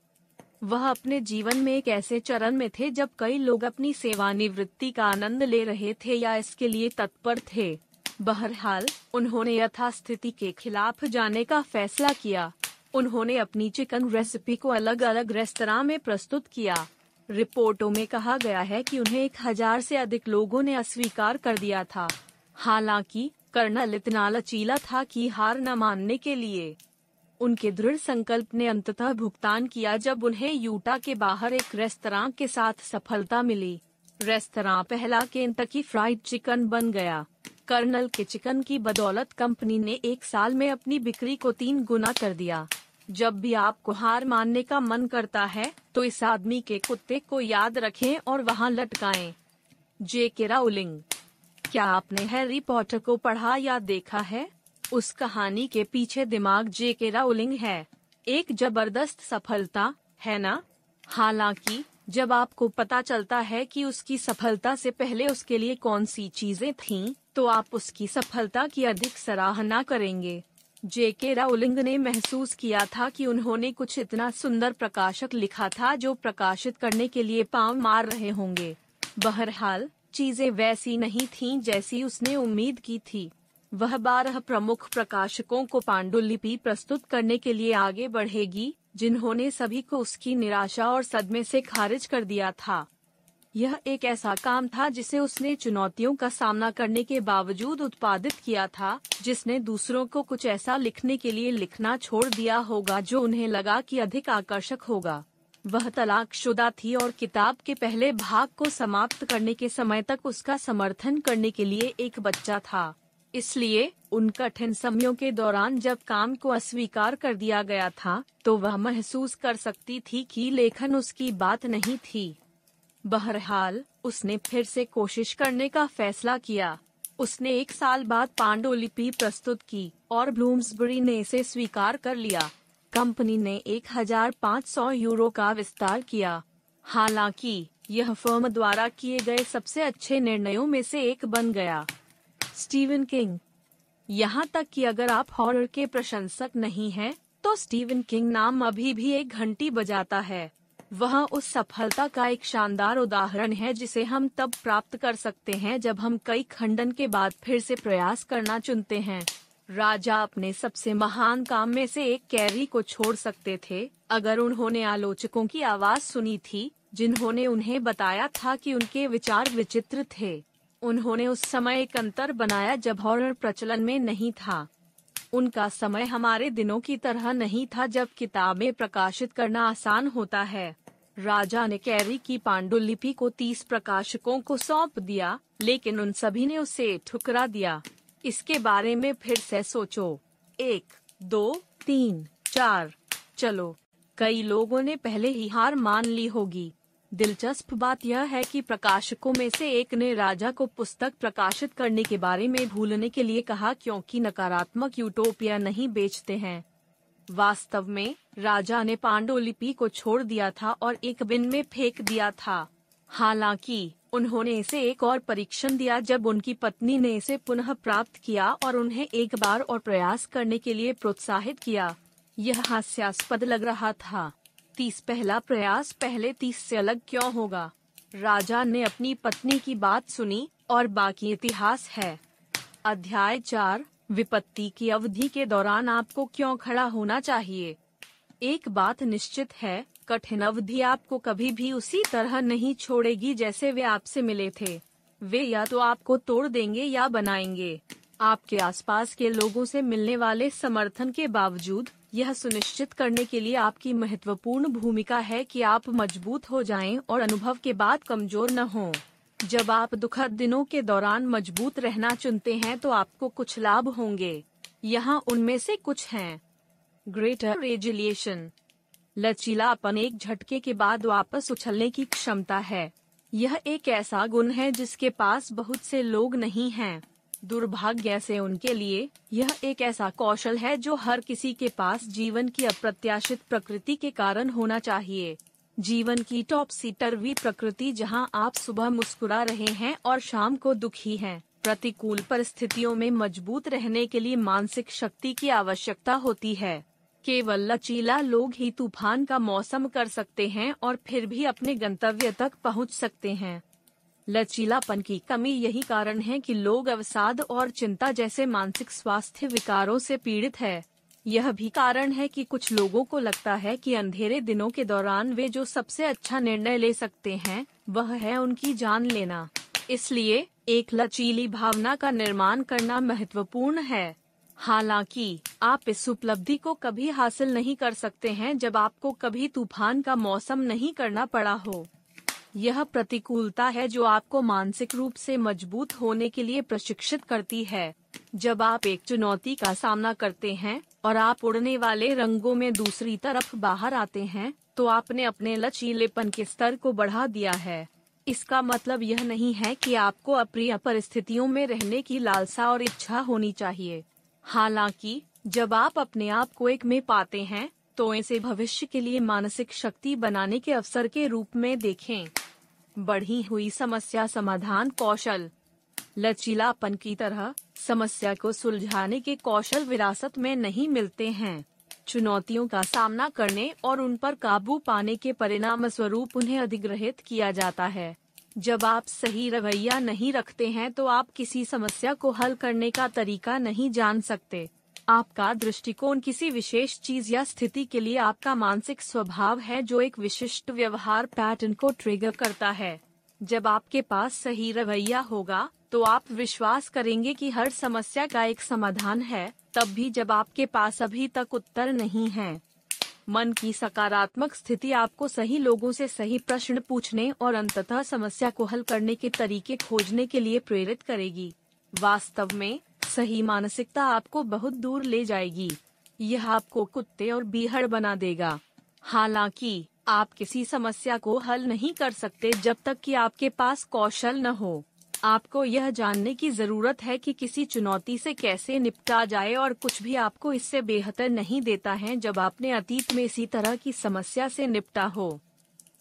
वह अपने जीवन में एक ऐसे चरण में थे जब कई लोग अपनी सेवानिवृत्ति का आनंद ले रहे थे या इसके लिए तत्पर थे। बहरहाल, उन्होंने यथास्थिति के खिलाफ जाने का फैसला किया। उन्होंने अपनी चिकन रेसिपी को अलग अलग रेस्तरा में प्रस्तुत किया। रिपोर्टों में कहा गया है कि उन्हें एक हज़ार से अधिक लोगों ने अस्वीकार कर दिया था। हालाँकि, कर्नल इतना लचीला था कि हार न मानने के लिए। उनके दृढ़ संकल्प ने अंततः भुगतान किया जब उन्हें यूटा के बाहर एक रेस्तरा के साथ सफलता मिली। रेस्तरा पहला केंटकी फ्राइड चिकन बन गया। कर्नल के चिकन की बदौलत कंपनी ने एक साल में अपनी बिक्री को तीन गुना कर दिया। जब भी आपको हार मानने का मन करता है तो इस आदमी के कुत्ते को याद रखें और वहाँ लटकाएँ। जे के राउलिंग क्या आपने हैरी पॉटर को पढ़ा या देखा है? उस कहानी के पीछे दिमाग जे के राउलिंग है। एक ज़बरदस्त सफलता है ना? हालाँकि जब आपको पता चलता है कि उसकी सफलता से पहले उसके लिए कौन सी चीज़ें थीं, तो आप उसकी सफलता की अधिक सराहना करेंगे। जे के राउलिंग ने महसूस किया था कि उन्होंने कुछ इतना सुंदर प्रकाशक लिखा था जो प्रकाशित करने के लिए पाँव मार रहे होंगे। बहरहाल चीज़ें वैसी नहीं थीं जैसी उसने उम्मीद की थी। वह बारह प्रमुख प्रकाशकों को पांडुलिपि प्रस्तुत करने के लिए आगे बढ़ेगी, जिन्होंने सभी को उसकी निराशा और सदमे से खारिज कर दिया था। यह एक ऐसा काम था जिसे उसने चुनौतियों का सामना करने के बावजूद उत्पादित किया था, जिसने दूसरों को कुछ ऐसा लिखने के लिए लिखना छोड़ दिया होगा जो उन्हें लगा कि अधिक आकर्षक होगा। वह तलाकशुदा थी और किताब के पहले भाग को समाप्त करने के समय तक उसका समर्थन करने के लिए एक बच्चा था। इसलिए, उन कठिन समयों के दौरान जब काम को अस्वीकार कर दिया गया था तो वह महसूस कर सकती थी कि लेखन उसकी बात नहीं थी। बहरहाल, उसने फिर से कोशिश करने का फैसला किया। उसने एक साल बाद पांडुलिपि प्रस्तुत की, और ब्लूम्सबरी ने इसे स्वीकार कर लिया। कंपनी ने 1500 यूरो का विस्तार किया। हालाँकि, यह फर्म द्वारा किए गए सबसे अच्छे निर्णयों में से एक बन गया। स्टीवन किंग यहाँ तक कि अगर आप हॉरर के प्रशंसक नहीं हैं, तो स्टीवन किंग नाम अभी भी एक घंटी बजाता है। वह उस सफलता का एक शानदार उदाहरण है जिसे हम तब प्राप्त कर सकते हैं जब हम कई खंडन के बाद फिर से प्रयास करना चुनते हैं। राजा अपने सबसे महान काम में से एक कैरी को छोड़ सकते थे। अगर उन्होंने आलोचकों की आवाज़ सुनी थी जिन्होंने उन्हें बताया था कि उनके विचार विचित्र थे। उन्होंने उस समय एक अंतर बनाया जब हॉरर प्रचलन में नहीं था। उनका समय हमारे दिनों की तरह नहीं था जब किताबें प्रकाशित करना आसान होता है। राजा ने कैरी की पांडुलिपि को तीस प्रकाशकों को सौंप दिया, लेकिन उन सभी ने उसे ठुकरा दिया। इसके बारे में फिर से सोचो। एक, दो, तीन, चार। चलो, कई लोगों ने पहले ही हार मान ली होगी। दिलचस्प बात यह है कि प्रकाशकों में से एक ने राजा को पुस्तक प्रकाशित करने के बारे में भूलने के लिए कहा, क्योंकि नकारात्मक यूटोपिया नहीं बेचते हैं। वास्तव में, राजा ने पांडुलिपि को छोड़ दिया था और एक बिन में फेंक दिया था। हालाँकि, उन्होंने इसे एक और परीक्षण दिया जब उनकी पत्नी ने इसे पुनः प्राप्त किया और उन्हें एक बार और प्रयास करने के लिए प्रोत्साहित किया। यह हास्यास्पद लग रहा था। तीस पहला प्रयास पहले तीस से अलग क्यों होगा? राजा ने अपनी पत्नी की बात सुनी और बाकी इतिहास है। अध्याय चार, विपत्ति की अवधि के दौरान आपको क्यों खड़ा होना चाहिए? एक बात निश्चित है, कठिन अवधि आपको कभी भी उसी तरह नहीं छोड़ेगी जैसे वे आपसे मिले थे। वे या तो आपको तोड़ देंगे या बनाएँगे। आपके आसपास के लोगों से मिलने वाले समर्थन के बावजूद यह सुनिश्चित करने के लिए आपकी महत्वपूर्ण भूमिका है कि आप मज़बूत हो जाएँ और अनुभव के बाद कमज़ोर न हों। जब आप दुखद दिनों के दौरान मज़बूत रहना चुनते हैं तो आपको कुछ लाभ होंगे यहाँ उनमें से कुछ हैं ग्रेटर रेजुलिएशन लचीलापन एक झटके के बाद वापस उछलने की क्षमता है यह एक ऐसा गुण है जिसके पास बहुत से लोग नहीं हैं। दुर्भाग्य से उनके लिए, यह एक ऐसा कौशल है जो हर किसी के पास जीवन की अप्रत्याशित प्रकृति के कारण होना चाहिए। जीवन की टॉप सीटरवी प्रकृति जहाँ आप सुबह मुस्कुरा रहे हैं और शाम को दुखी हैं। प्रतिकूल परिस्थितियों में मज़बूत रहने के लिए मानसिक शक्ति की आवश्यकता होती है। केवल लचीला लोग ही तूफ़ान का मौसम कर सकते हैं और फिर भी अपने गंतव्य तक पहुँच सकते हैं। लचीलापन की कमी यही कारण है कि लोग अवसाद और चिंता जैसे मानसिक स्वास्थ्य विकारों से पीड़ित है। यह भी कारण है कि कुछ लोगों को लगता है कि अंधेरे दिनों के दौरान वे जो सबसे अच्छा निर्णय ले सकते हैं, वह है उनकी जान लेना। इसलिए, एक लचीली भावना का निर्माण करना महत्वपूर्ण है। हालाँकि, आप इस उपलब्धि को कभी हासिल नहीं कर सकते हैं जब आपको कभी तूफ़ान का मौसम नहीं करना पड़ा हो। यह प्रतिकूलता है जो आपको मानसिक रूप से मज़बूत होने के लिए प्रशिक्षित करती है। जब आप एक चुनौती का सामना करते हैं और आप उड़ने वाले रंगों में दूसरी तरफ़ बाहर आते हैं तो आपने अपने लचीलेपन के स्तर को बढ़ा दिया है। इसका मतलब यह नहीं है कि आपको अप्रिय परिस्थितियों में रहने की लालसा और इच्छा होनी चाहिए। हालाँकि, जब आप अपने आप को एक में पाते हैं तो इसे भविष्य के लिए मानसिक शक्ति बनाने के अवसर के रूप में देखें। बढ़ी हुई समस्या समाधान कौशल। लचीलापन की तरह, समस्या को सुलझाने के कौशल विरासत में नहीं मिलते हैं। चुनौतियों का सामना करने और उन पर काबू पाने के परिणाम स्वरूप उन्हें अधिग्रहित किया जाता है। जब आप सही रवैया नहीं रखते हैं तो आप किसी समस्या को हल करने का तरीका नहीं जान सकते। आपका दृष्टिकोण किसी विशेष चीज़ या स्थिति के लिए आपका मानसिक स्वभाव है जो एक विशिष्ट व्यवहार पैटर्न को ट्रिगर करता है। जब आपके पास सही रवैया होगा तो आप विश्वास करेंगे कि हर समस्या का एक समाधान है, तब भी जब आपके पास अभी तक उत्तर नहीं है। मन की सकारात्मक स्थिति आपको सही लोगों से सही प्रश्न पूछने और अंततः समस्या को हल करने के तरीके खोजने के लिए प्रेरित करेगी। वास्तव में सही मानसिकता आपको बहुत दूर ले जाएगी। यह आपको कुत्ते और बीहड़ बना देगा। हालाँकि, आप किसी समस्या को हल नहीं कर सकते जब तक कि आपके पास कौशल न हो। आपको यह जानने की ज़रूरत है कि किसी चुनौती से कैसे निपटा जाए और कुछ भी आपको इससे बेहतर नहीं देता है जब आपने अतीत में इसी तरह की समस्या से निपटा हो।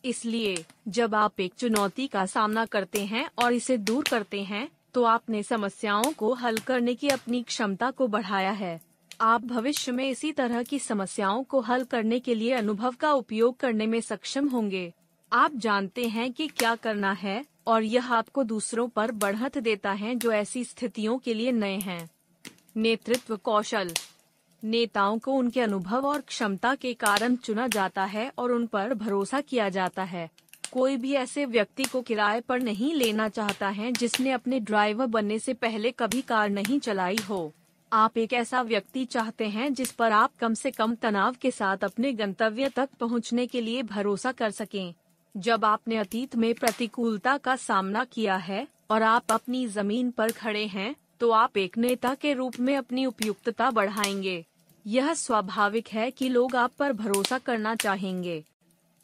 इसलिए, जब आप एक चुनौती का सामना करते हैं और इसे दूर करते हैं तो आपने समस्याओं को हल करने की अपनी क्षमता को बढ़ाया है। आप भविष्य में इसी तरह की समस्याओं को हल करने के लिए अनुभव का उपयोग करने में सक्षम होंगे। आप जानते हैं कि क्या करना है, और यह आपको दूसरों पर बढ़त देता है जो ऐसी स्थितियों के लिए नए हैं। नेतृत्व कौशल। नेताओं को उनके अनुभव और क्षमता के कारण चुना जाता है और उन पर भरोसा किया जाता है। कोई भी ऐसे व्यक्ति को किराए पर नहीं लेना चाहता है जिसने अपने ड्राइवर बनने से पहले कभी कार नहीं चलाई हो। आप एक ऐसा व्यक्ति चाहते हैं जिस पर आप कम से कम तनाव के साथ अपने गंतव्य तक पहुँचने के लिए भरोसा कर सकें। जब आपने अतीत में प्रतिकूलता का सामना किया है और आप अपनी ज़मीन पर खड़े हैं तो आप एक नेता के रूप में अपनी उपयुक्तता बढ़ाएँगे। यह स्वाभाविक है कि लोग आप पर भरोसा करना चाहेंगे।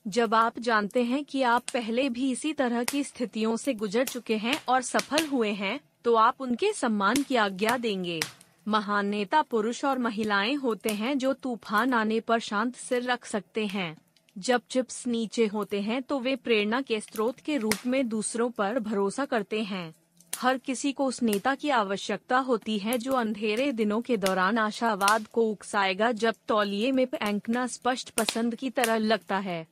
जब आप जानते हैं कि आप पहले भी इसी तरह की स्थितियों से गुजर चुके हैं और सफल हुए हैं तो आप उनके सम्मान की आज्ञा देंगे। महान नेता पुरुष और महिलाएँ होते हैं जो तूफ़ान आने पर शांत सिर रख सकते हैं। जब चिप्स नीचे होते हैं तो वे प्रेरणा के स्रोत के रूप में दूसरों पर भरोसा करते हैं। हर किसी को उस नेता की आवश्यकता होती है जो अंधेरे दिनों के दौरान आशावाद को उकसाएगा जब तौलिए में फेंकना स्पष्ट पसंद की तरह लगता है।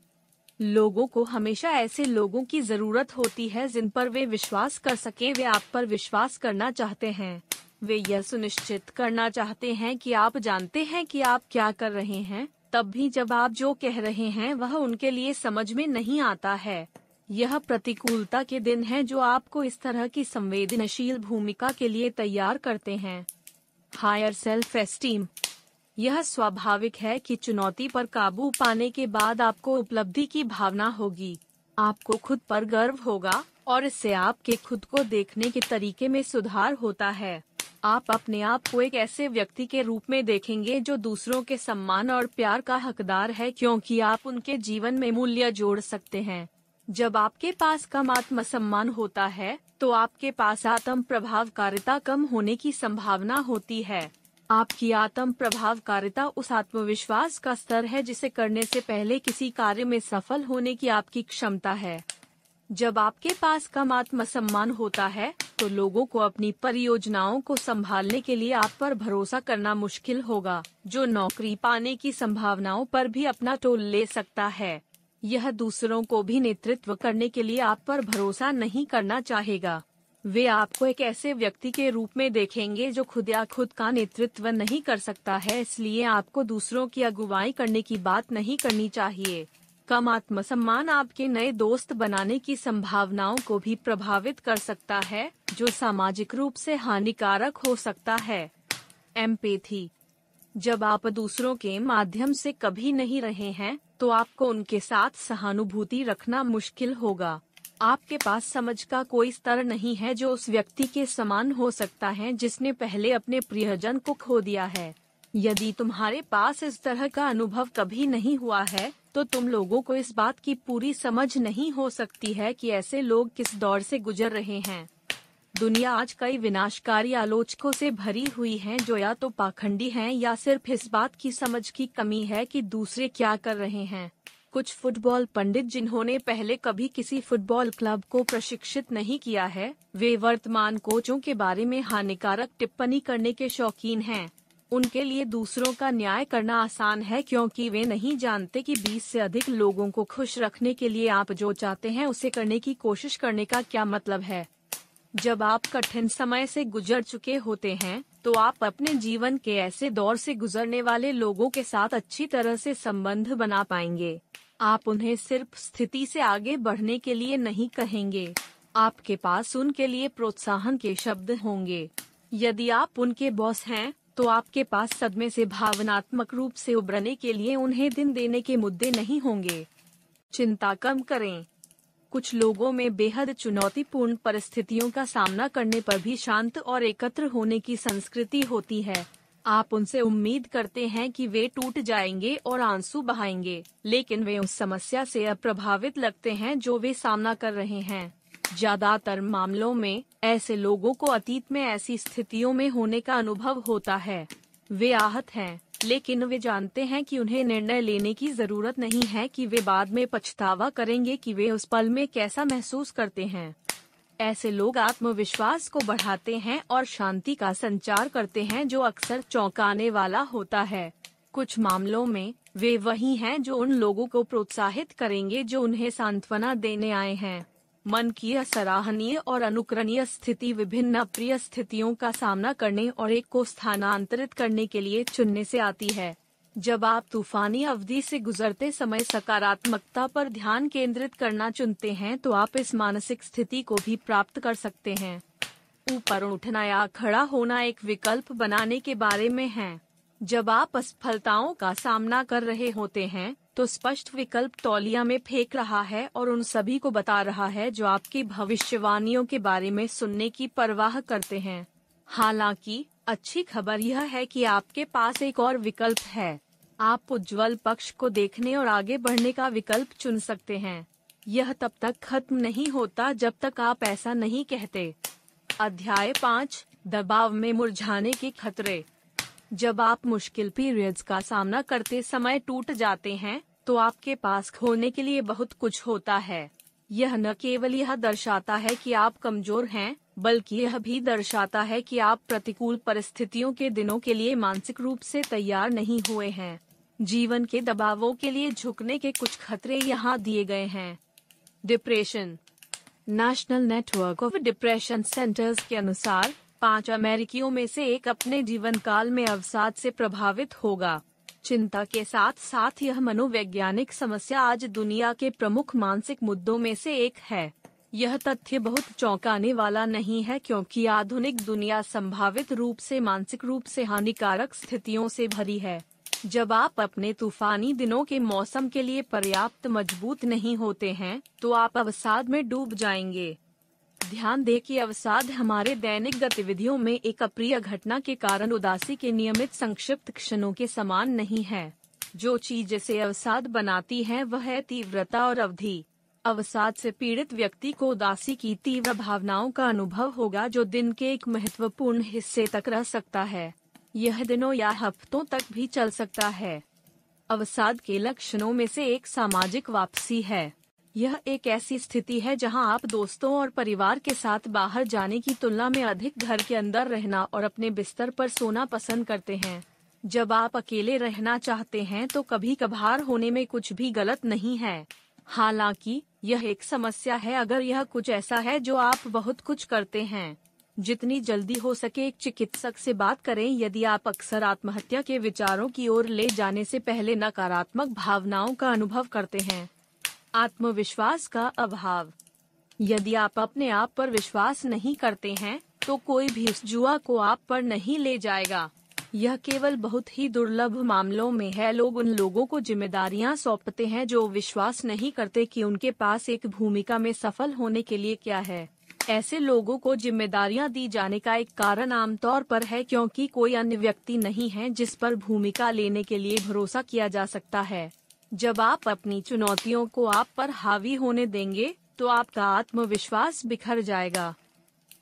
लोगों को हमेशा ऐसे लोगों की ज़रूरत होती है जिन पर वे विश्वास कर सके, वे आप पर विश्वास करना चाहते हैं। वे यह सुनिश्चित करना चाहते हैं कि आप जानते हैं कि आप क्या कर रहे हैं। तब भी जब आप जो कह रहे हैं, वह उनके लिए समझ में नहीं आता है। यह प्रतिकूलता के दिन है जो आपको इस तरह की संवेदनशील भूमिका के लिए तैयार करते हैं। हायर सेल्फ एस्टीम यह स्वाभाविक है कि चुनौती पर काबू पाने के बाद आपको उपलब्धि की भावना होगी। आपको खुद पर गर्व होगा, और इससे आपके खुद को देखने के तरीके में सुधार होता है। आप अपने आप को एक ऐसे व्यक्ति के रूप में देखेंगे जो दूसरों के सम्मान और प्यार का हकदार है, क्योंकि आप उनके जीवन में मूल्य जोड़ सकते हैं। जब आपके पास कम आत्मसम्मान होता है तो आपके पास आत्म प्रभावकारिता कम होने की संभावना होती है। आपकी आत्म प्रभावकारिता उस आत्मविश्वास का स्तर है जिसे करने से पहले किसी कार्य में सफल होने की आपकी क्षमता है। जब आपके पास कम आत्मसम्मान होता है तो लोगों को अपनी परियोजनाओं को संभालने के लिए आप पर भरोसा करना मुश्किल होगा, जो नौकरी पाने की संभावनाओं पर भी अपना टोल ले सकता है। यह दूसरों को भी नेतृत्व करने के लिए आप पर भरोसा नहीं करना चाहेगा। वे आपको एक ऐसे व्यक्ति के रूप में देखेंगे जो खुद या खुद का नेतृत्व नहीं कर सकता है, इसलिए आपको दूसरों की अगुवाई करने की बात नहीं करनी चाहिए। कम आत्मसम्मान आपके नए दोस्त बनाने की संभावनाओं को भी प्रभावित कर सकता है, जो सामाजिक रूप से हानिकारक हो सकता है। एम्पेथी। जब आप दूसरों के माध्यम से कभी नहीं रहे हैं तो आपको उनके साथ सहानुभूति रखना मुश्किल होगा। आपके पास समझ का कोई स्तर नहीं है जो उस व्यक्ति के समान हो सकता है जिसने पहले अपने प्रियजन को खो दिया है। यदि तुम्हारे पास इस तरह का अनुभव कभी नहीं हुआ है तो तुम लोगों को इस बात की पूरी समझ नहीं हो सकती है कि ऐसे लोग किस दौर से गुजर रहे हैं। दुनिया आज कई विनाशकारी आलोचकों से भरी हुई है जो या तो पाखंडी हैं या सिर्फ़ इस बात की समझ की कमी है कि दूसरे क्या कर रहे हैं। कुछ फुटबॉल पंडित जिन्होंने पहले कभी किसी फुटबॉल क्लब को प्रशिक्षित नहीं किया है, वे वर्तमान कोचों के बारे में हानिकारक टिप्पणी करने के शौकीन हैं। उनके लिए दूसरों का न्याय करना आसान है क्योंकि वे नहीं जानते कि 20 से अधिक लोगों को खुश रखने के लिए आप जो चाहते हैं उसे करने की कोशिश करने का क्या मतलब है। जब आप कठिन समय से गुजर चुके होते हैं तो आप अपने जीवन के ऐसे दौर से गुजरने वाले लोगों के साथ अच्छी तरह से संबंध बना पाएँगे। आप उन्हें सिर्फ़ स्थिति से आगे बढ़ने के लिए नहीं कहेंगे। आपके पास उनके लिए प्रोत्साहन के शब्द होंगे। यदि आप उनके बॉस हैं तो आपके पास सदमे से भावनात्मक रूप से उभरने के लिए उन्हें दिन देने के मुद्दे नहीं होंगे। चिंता कम करें। कुछ लोगों में बेहद चुनौतीपूर्ण परिस्थितियों का सामना करने पर भी शांत और एकत्र होने की संस्कृति होती है। आप उनसे उम्मीद करते हैं कि वे टूट जाएँगे और आँसू बहाएँगे, लेकिन वे उस समस्या से अप्रभावित लगते हैं जो वे सामना कर रहे हैं। ज़्यादातर मामलों में, ऐसे लोगों को अतीत में ऐसी स्थितियों में होने का अनुभव होता है। वे आहत हैं, लेकिन वे जानते हैं कि उन्हें निर्णय लेने की ज़रूरत नहीं है कि वे बाद में पछतावा करेंगे कि वे उस पल में कैसा महसूस करते हैं। ऐसे लोग आत्मविश्वास को बढ़ाते हैं और शांति का संचार करते हैं जो अक्सर चौंकाने वाला होता है। कुछ मामलों में, वे वही हैं जो उन लोगों को प्रोत्साहित करेंगे जो उन्हें सांत्वना देने आए हैं। मन की सराहनीय और अनुकरणीय स्थिति विभिन्न अप्रिय स्थितियों का सामना करने और एक को स्थानांतरित करने के लिए चुनने से आती है। जब आप तूफानी अवधि से गुजरते समय सकारात्मकता पर ध्यान केंद्रित करना चुनते हैं तो आप इस मानसिक स्थिति को भी प्राप्त कर सकते हैं। ऊपर उठना या खड़ा होना एक विकल्प बनाने के बारे में है। जब आप असफलताओं का सामना कर रहे होते हैं तो स्पष्ट विकल्प तौलिया में फेंक रहा है और उन सभी को बता रहा है जो आपकी भविष्यवाणियों के बारे में सुनने की परवाह करते हैं। हालाँकि, अच्छी खबर यह है कि आपके पास एक और विकल्प है। आप उज्जवल पक्ष को देखने और आगे बढ़ने का विकल्प चुन सकते हैं। यह तब तक खत्म नहीं होता जब तक आप ऐसा नहीं कहते। अध्याय पाँच, दबाव में मुरझाने के खतरे। जब आप मुश्किल पीरियड्स का सामना करते समय टूट जाते हैं तो आपके पास खोने के लिए बहुत कुछ होता है। यह न केवल यह दर्शाता है कि आप कमज़ोर हैं, बल्कि यह भी दर्शाता है कि आप प्रतिकूल परिस्थितियों के दिनों के लिए मानसिक रूप से तैयार नहीं हुए हैं। जीवन के दबावों के लिए झुकने के कुछ खतरे यहाँ दिए गए हैं। Depression national network of depression centres के अनुसार, पाँच अमेरिकियों में से एक अपने जीवन काल में अवसाद से प्रभावित होगा। चिंता के साथ साथ यह मनोवैज्ञानिक समस्या आज दुनिया के प्रमुख मानसिक मुद्दों में से एक है। यह तथ्य बहुत चौंकाने वाला नहीं है क्योंकि आधुनिक दुनिया संभावित रूप से मानसिक रूप से हानिकारक स्थितियों से भरी है। जब आप अपने तूफानी दिनों के मौसम के लिए पर्याप्त मज़बूत नहीं होते हैं तो आप अवसाद में डूब जाएँगे। ध्यान दें कि अवसाद हमारे दैनिक गतिविधियों में एक अप्रिय घटना के कारण उदासी के नियमित संक्षिप्त क्षणों के समान नहीं है। जो चीज़ जिसे अवसाद बनाती है, वह है तीव्रता और अवधि। अवसाद से पीड़ित व्यक्ति को उदासी की तीव्र भावनाओं का अनुभव होगा, जो दिन के एक महत्वपूर्ण हिस्से तक रह सकता है। यह दिनों या हफ्तों तक भी चल सकता है। अवसाद के लक्षणों में से एक सामाजिक वापसी है। यह एक ऐसी स्थिति है जहाँ आप दोस्तों और परिवार के साथ बाहर जाने की तुलना में अधिक घर के अंदर रहना और अपने बिस्तर पर सोना पसंद करते हैं। जब आप अकेले रहना चाहते हैं तो कभी कभार होने में कुछ भी गलत नहीं है। हालाँकि, यह एक समस्या है अगर यह कुछ ऐसा है जो आप बहुत कुछ करते हैं। जितनी जल्दी हो सके एक चिकित्सक से बात करें। यदि आप अक्सर आत्महत्या के विचारों की ओर ले जाने से पहले नकारात्मक भावनाओं का अनुभव करते हैं। आत्मविश्वास का अभाव। यदि आप अपने आप पर विश्वास नहीं करते हैं तो कोई भी इस जुआ को आप पर नहीं ले जाएगा। यह केवल बहुत ही दुर्लभ मामलों में है। लोग उन लोगों को जिम्मेदारियाँ सौंपते हैं जो विश्वास नहीं करते कि उनके पास एक भूमिका में सफल होने के लिए क्या है। ऐसे लोगों को जिम्मेदारियाँ दी जाने का एक कारण आमतौर पर है क्योंकि कोई अन्य व्यक्ति नहीं है जिस पर भूमिका लेने के लिए भरोसा किया जा सकता है। जब आप अपनी चुनौतियों को आप पर हावी होने देंगे तो आपका आत्मविश्वास बिखर जाएगा।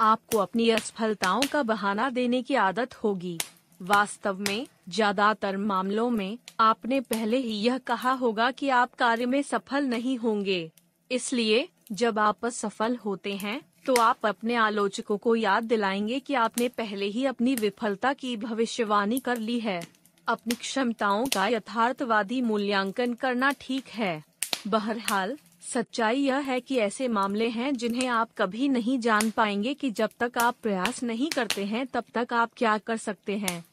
आपको अपनी असफलताओं का बहाना देने की आदत होगी। वास्तव में, ज़्यादातर मामलों में, आपने पहले ही यह कहा होगा कि आप कार्य में सफल नहीं होंगे। इसलिए, जब आप असफल होते हैं तो आप अपने आलोचकों को याद दिलाएँगे कि आपने पहले ही अपनी विफलता की भविष्यवाणी कर ली है। अपनी क्षमताओं का यथार्थवादी मूल्यांकन करना ठीक है। बहरहाल, सच्चाई यह है कि ऐसे मामले हैं जिन्हें आप कभी नहीं जान पाएँगे कि जब तक आप प्रयास नहीं करते हैं, तब तक आप क्या कर सकते हैं।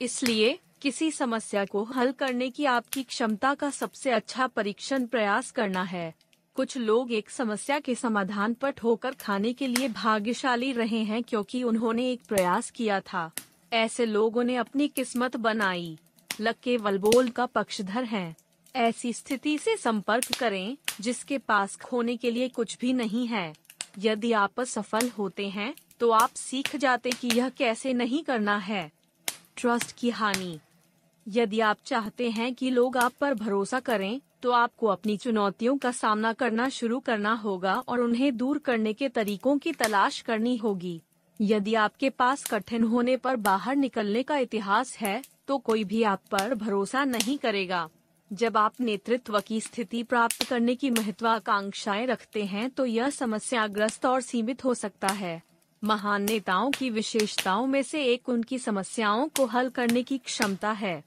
इसलिए, किसी समस्या को हल करने की आपकी क्षमता का सबसे अच्छा परीक्षण प्रयास करना है। कुछ लोग एक समस्या के समाधान पर ठोकर खाने के लिए भाग्यशाली रहे हैं क्योंकि उन्होंने एक प्रयास किया था। ऐसे लोगों ने अपनी किस्मत बनाई। लक केवल बोल का पक्षधर है। ऐसी स्थिति से संपर्क करें, जिसके पास खोने के लिए कुछ भी नहीं है। यदि आप सफल होते हैं तो आप सीख जाते कि यह कैसे नहीं करना है। ट्रस्ट की हानि। यदि आप चाहते हैं कि लोग आप पर भरोसा करें तो आपको अपनी चुनौतियों का सामना करना शुरू करना होगा और उन्हें दूर करने के तरीकों की तलाश करनी होगी। यदि आपके पास कठिन होने पर बाहर निकलने का इतिहास है तो कोई भी आप पर भरोसा नहीं करेगा। जब आप नेतृत्व की स्थिति प्राप्त करने की महत्वाकांक्षाएँ रखते हैं तो यह समस्याग्रस्त और सीमित हो सकता है। महान नेताओं की विशेषताओं में से एक उनकी समस्याओं को हल करने की क्षमता है।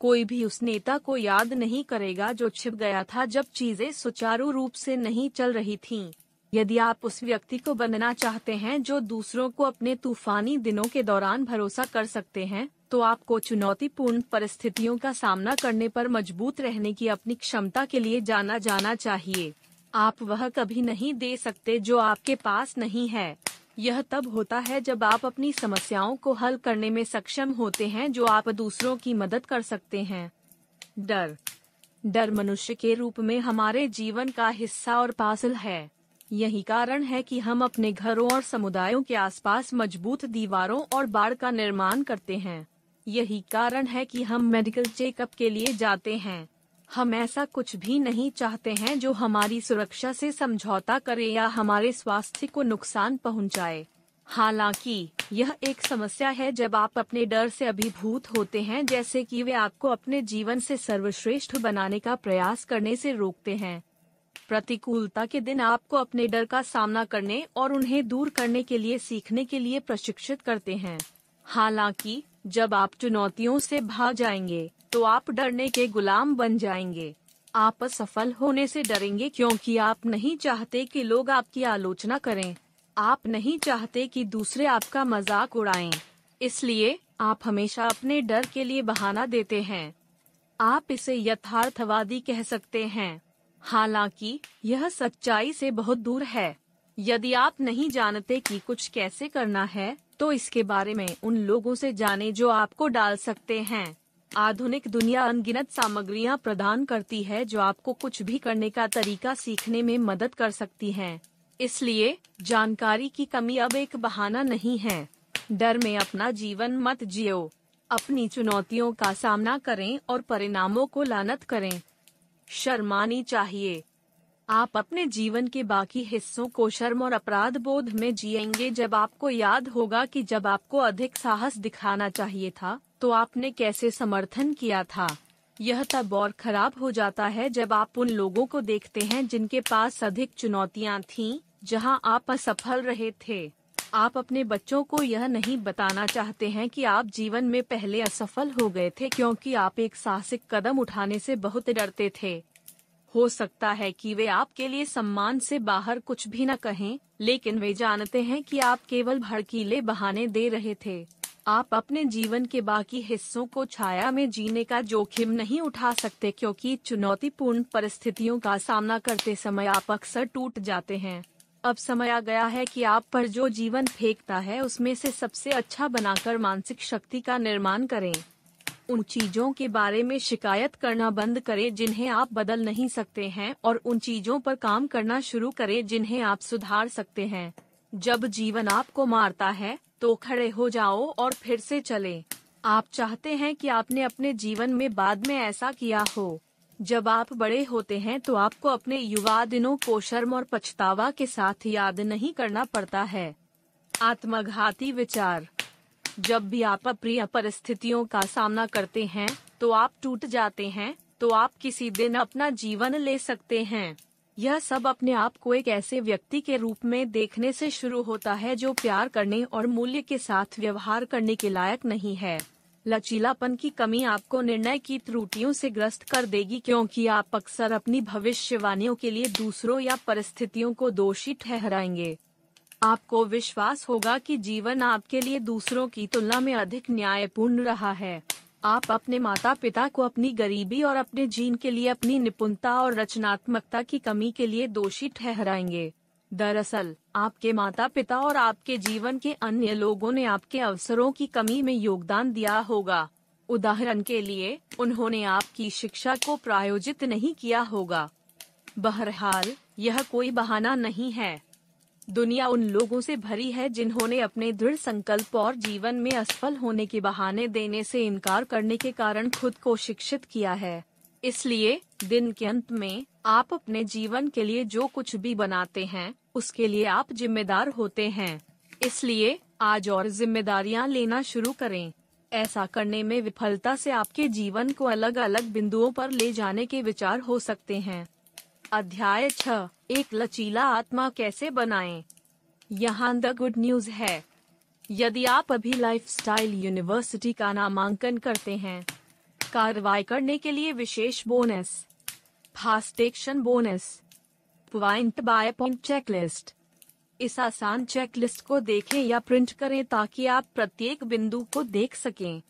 कोई भी उस नेता को याद नहीं करेगा जो छिप गया था जब चीज़ें सुचारू रूप से नहीं चल रही थीं। यदि आप उस व्यक्ति को बनना चाहते हैं जो दूसरों को अपने तूफानी दिनों के दौरान भरोसा कर सकते हैं तो आपको चुनौतीपूर्ण परिस्थितियों का सामना करने पर मज़बूत रहने की अपनी क्षमता के लिए जाना जाना चाहिए आप वह कभी नहीं दे सकते जो आपके पास नहीं है यह तब होता है जब आप अपनी समस्याओं को हल करने में सक्षम होते हैं जो आप दूसरों की मदद कर सकते हैं। डर। डर मनुष्य के रूप में हमारे जीवन का हिस्सा और पासल है। यही कारण है कि हम अपने घरों और समुदायों के आसपास मज़बूत दीवारों और बाढ़ का निर्माण करते हैं। यही कारण है कि हम मेडिकल चेकअप के लिए जाते हैं। हम ऐसा कुछ भी नहीं चाहते हैं जो हमारी सुरक्षा से समझौता करे या हमारे स्वास्थ्य को नुकसान पहुँचाए। हालाँकि, यह एक समस्या है जब आप अपने डर से अभिभूत होते हैं, जैसे कि वे आपको अपने जीवन से सर्वश्रेष्ठ बनाने का प्रयास करने से रोकते हैं प्रतिकूलता के दिन आपको अपने डर का सामना करने और उन्हें दूर करने के लिए सीखने के लिए प्रशिक्षित करते हैं हालाँकि जब आप चुनौतियों से भाग जाएँगे तो आप डरने के गुलाम बन जाएँगे। आप असफल होने से डरेंगे क्योंकि आप नहीं चाहते कि लोग आपकी आलोचना करें। आप नहीं चाहते कि दूसरे आपका मज़ाक उड़ाएँ। इसलिए, आप हमेशा अपने डर के लिए बहाना देते हैं। आप इसे यथार्थवादी कह सकते हैं। हालाँकि, यह सच्चाई से बहुत दूर है। यदि आप नहीं जानते कि कुछ कैसे करना है तो इसके बारे में उन लोगों से जाने जो आपको डाल सकते हैं। आधुनिक दुनिया अनगिनत सामग्रियाँ प्रदान करती है जो आपको कुछ भी करने का तरीका सीखने में मदद कर सकती हैं। इसलिए, जानकारी की कमी अब एक बहाना नहीं है। डर में अपना जीवन मत जियो। अपनी चुनौतियों का सामना करें और परिणामों को लानत करें। शर्मानी चाहिए। आप अपने जीवन के बाकी हिस्सों को शर्म और अपराध बोध में जिएँगे। जब आपको याद होगा कि जब आपको अधिक साहस दिखाना चाहिए था तो आपने कैसे समर्थन किया था? यह तब और खराब हो जाता है जब आप उन लोगों को देखते हैं जिनके पास अधिक चुनौतियाँ थीं, जहाँ आप असफल रहे थे। आप अपने बच्चों को यह नहीं बताना चाहते हैं कि आप जीवन में पहले असफल हो गए थे क्योंकि आप एक साहसिक कदम उठाने से बहुत डरते थे। हो सकता है कि वे आपके लिए सम्मान से बाहर कुछ भी न कहें, लेकिन वे जानते हैं कि आप केवल भड़कीले बहाने दे रहे थे। आप अपने जीवन के बाकी हिस्सों को छाया में जीने का जोखिम नहीं उठा सकते क्योंकि चुनौतीपूर्ण परिस्थितियों का सामना करते समय आप अक्सर टूट जाते हैं। अब समय आ गया है कि आप पर जो जीवन फेंकता है उसमें से सबसे अच्छा बनाकर मानसिक शक्ति का निर्माण करें। उन चीज़ों के बारे में शिकायत करना बंद करें जिन्हें आप बदल नहीं सकते हैं और उन चीज़ों पर काम करना शुरू करें जिन्हें आप सुधार सकते हैं। जब जीवन आपको मारता है तो खड़े हो जाओ और फिर से चले। आप चाहते हैं कि आपने अपने जीवन में बाद में ऐसा किया हो। जब आप बड़े होते हैं तो आपको अपने युवा दिनों को शर्म और पछतावा के साथ याद नहीं करना पड़ता है। आत्मघाती विचार। जब भी आप अप्रिय परिस्थितियों का सामना करते हैं तो आप टूट जाते हैं तो आप किसी दिन अपना जीवन ले सकते हैं। यह सब अपने आप को एक ऐसे व्यक्ति के रूप में देखने से शुरू होता है जो प्यार करने और मूल्य के साथ व्यवहार करने के लायक नहीं है। लचीलापन की कमी आपको निर्णय की त्रुटियों से ग्रस्त कर देगी क्योंकि आप अक्सर अपनी भविष्यवाणियों के लिए दूसरों या परिस्थितियों को दोषी ठहराएँगे। आपको विश्वास होगा कि जीवन आपके लिए दूसरों की तुलना में अधिक न्यायपूर्ण रहा है। आप अपने माता पिता को अपनी गरीबी और अपने जीन के लिए अपनी निपुणता और रचनात्मकता की कमी के लिए दोषी ठहराएँगे। दरअसल, आपके माता पिता और आपके जीवन के अन्य लोगों ने आपके अवसरों की कमी में योगदान दिया होगा। उदाहरण के लिए, उन्होंने आपकी शिक्षा को प्रायोजित नहीं किया होगा। बहरहाल, यह कोई बहाना नहीं है। दुनिया उन लोगों से भरी है जिन्होंने अपने दृढ़ संकल्प और जीवन में असफल होने के बहाने देने से इनकार करने के कारण खुद को शिक्षित किया है। इसलिए, दिन के अंत में, आप अपने जीवन के लिए जो कुछ भी बनाते हैं, उसके लिए आप जिम्मेदार होते हैं। इसलिए, आज और जिम्मेदारियाँ लेना शुरू करें। ऐसा करने में विफलता से आपके जीवन को अलग अलग बिंदुओं पर ले जाने के विचार हो सकते हैं। अध्याय छह एक लचीला आत्मा कैसे बनाएँ? यहाँ द गुड न्यूज़ है। यदि आप अभी लाइफस्टाइल यूनिवर्सिटी का नामांकन करते हैं, कार्रवाई करने के लिए विशेष bonus fast action bonus point by point checklist इस आसान चेकलिस्ट को देखें या प्रिंट करें ताकि आप प्रत्येक बिंदु को देख सकें।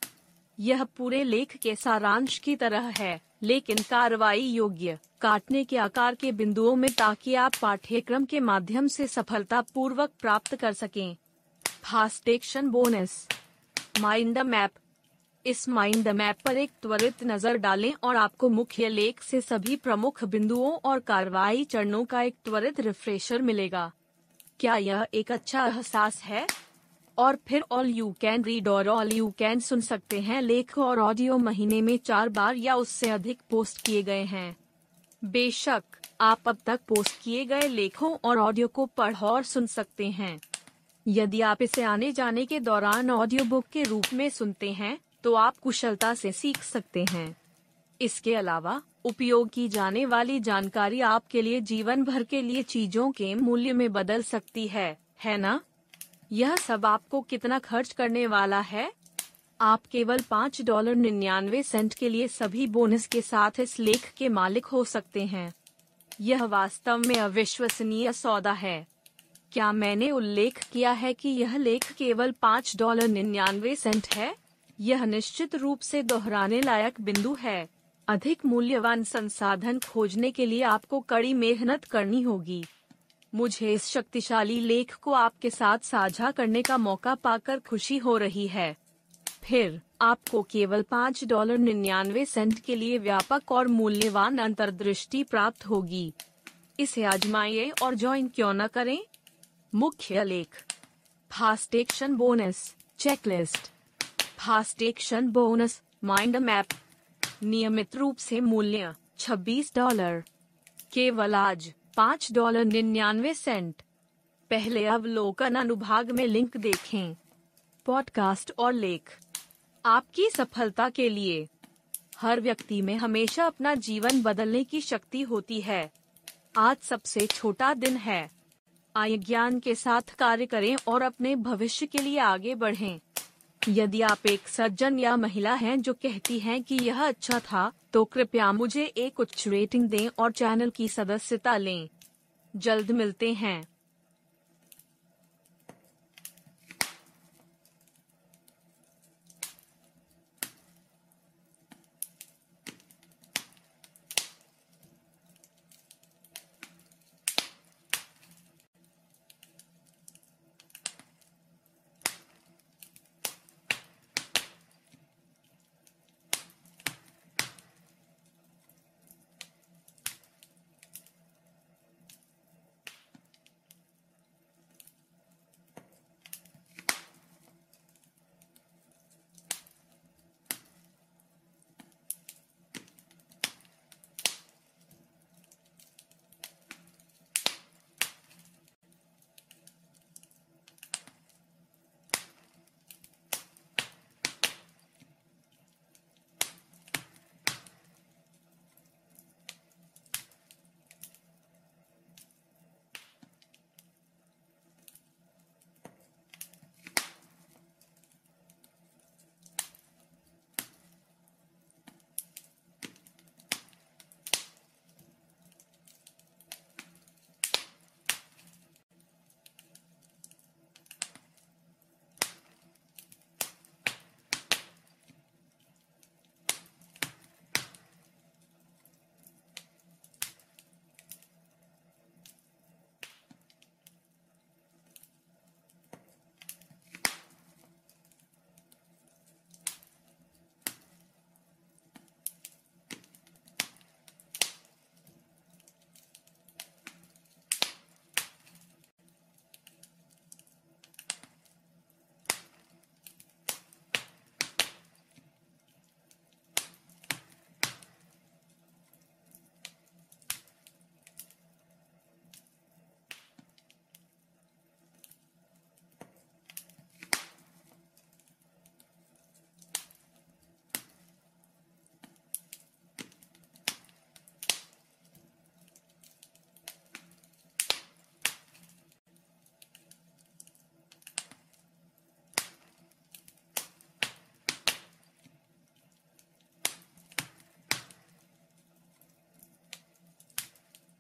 यह पूरे लेख के सारांश की तरह है। लेकिन कार्रवाई योग्य। काटने के आकार के बिंदुओं में ताकि आप पाठ्यक्रम के माध्यम से सफलता पूर्वक प्राप्त कर सकें। Fast action bonus mind map इस माइंड मैप पर एक त्वरित नज़र डालें और आपको मुख्य लेख से सभी प्रमुख बिंदुओं और कार्रवाई चरणों का एक त्वरित रिफ्रेशर मिलेगा। क्या यह एक अच्छा एहसास है? और फिर ऑल यू कैन रीड और ऑल यू कैन सुन सकते हैं लेख और ऑडियो महीने में चार बार या उससे अधिक पोस्ट किए गए हैं। बेशक, आप अब तक पोस्ट किए गए लेखों और ऑडियो को पढ़ और सुन सकते हैं। यदि आप इसे आने जाने के दौरान ऑडियो बुक के रूप में सुनते हैं तो आप कुशलता से सीख सकते हैं। इसके अलावा, उपयोग की जाने वाली जानकारी आपके लिए जीवन भर के लिए चीज़ों के मूल्य में बदल सकती है है ना? यह सब आपको कितना खर्च करने वाला है? आप केवल पाँच डॉलर निन्यानवे सेंट के लिए सभी बोनस के साथ इस लेख के मालिक हो सकते हैं। यह वास्तव में अविश्वसनीय सौदा है। क्या मैंने उल्लेख किया है कि यह लेख केवल पाँच डॉलर निन्यानवे सेंट है? यह निश्चित रूप से दोहराने लायक बिंदु है। अधिक मूल्यवान संसाधन खोजने के लिए आपको कड़ी मेहनत करनी होगी। मुझे इस शक्तिशाली लेख को आपके साथ साझा करने का मौका पाकर खुशी हो रही है। फिर, आपको केवल पाँच डॉलर निन्यानवे सेंट के लिए व्यापक और मूल्यवान अंतर्दृष्टि प्राप्त होगी। इसे आजमाइए और ज्वाइन क्यों न करें? मुख्य लेख। Fast action bonus, checklist. Fast action bonus, mind map. नियमित रूप से मूल्य 26 डॉलर। केवल आज। पाँच डॉलर निन्यानवे सेंट। पहले अवलोकन अनुभाग में लिंक देखें। पॉडकास्ट और लेख। आपकी सफलता के लिए। हर व्यक्ति में हमेशा अपना जीवन बदलने की शक्ति होती है। आज सबसे छोटा दिन है। आय ज्ञान के साथ कार्य करें और अपने भविष्य के लिए आगे बढ़ें। यदि आप एक सज्जन या महिला हैं जो कहती हैं कि यह अच्छा था तो कृपया मुझे एक उच्च रेटिंग दें और चैनल की सदस्यता लें। जल्द मिलते हैं।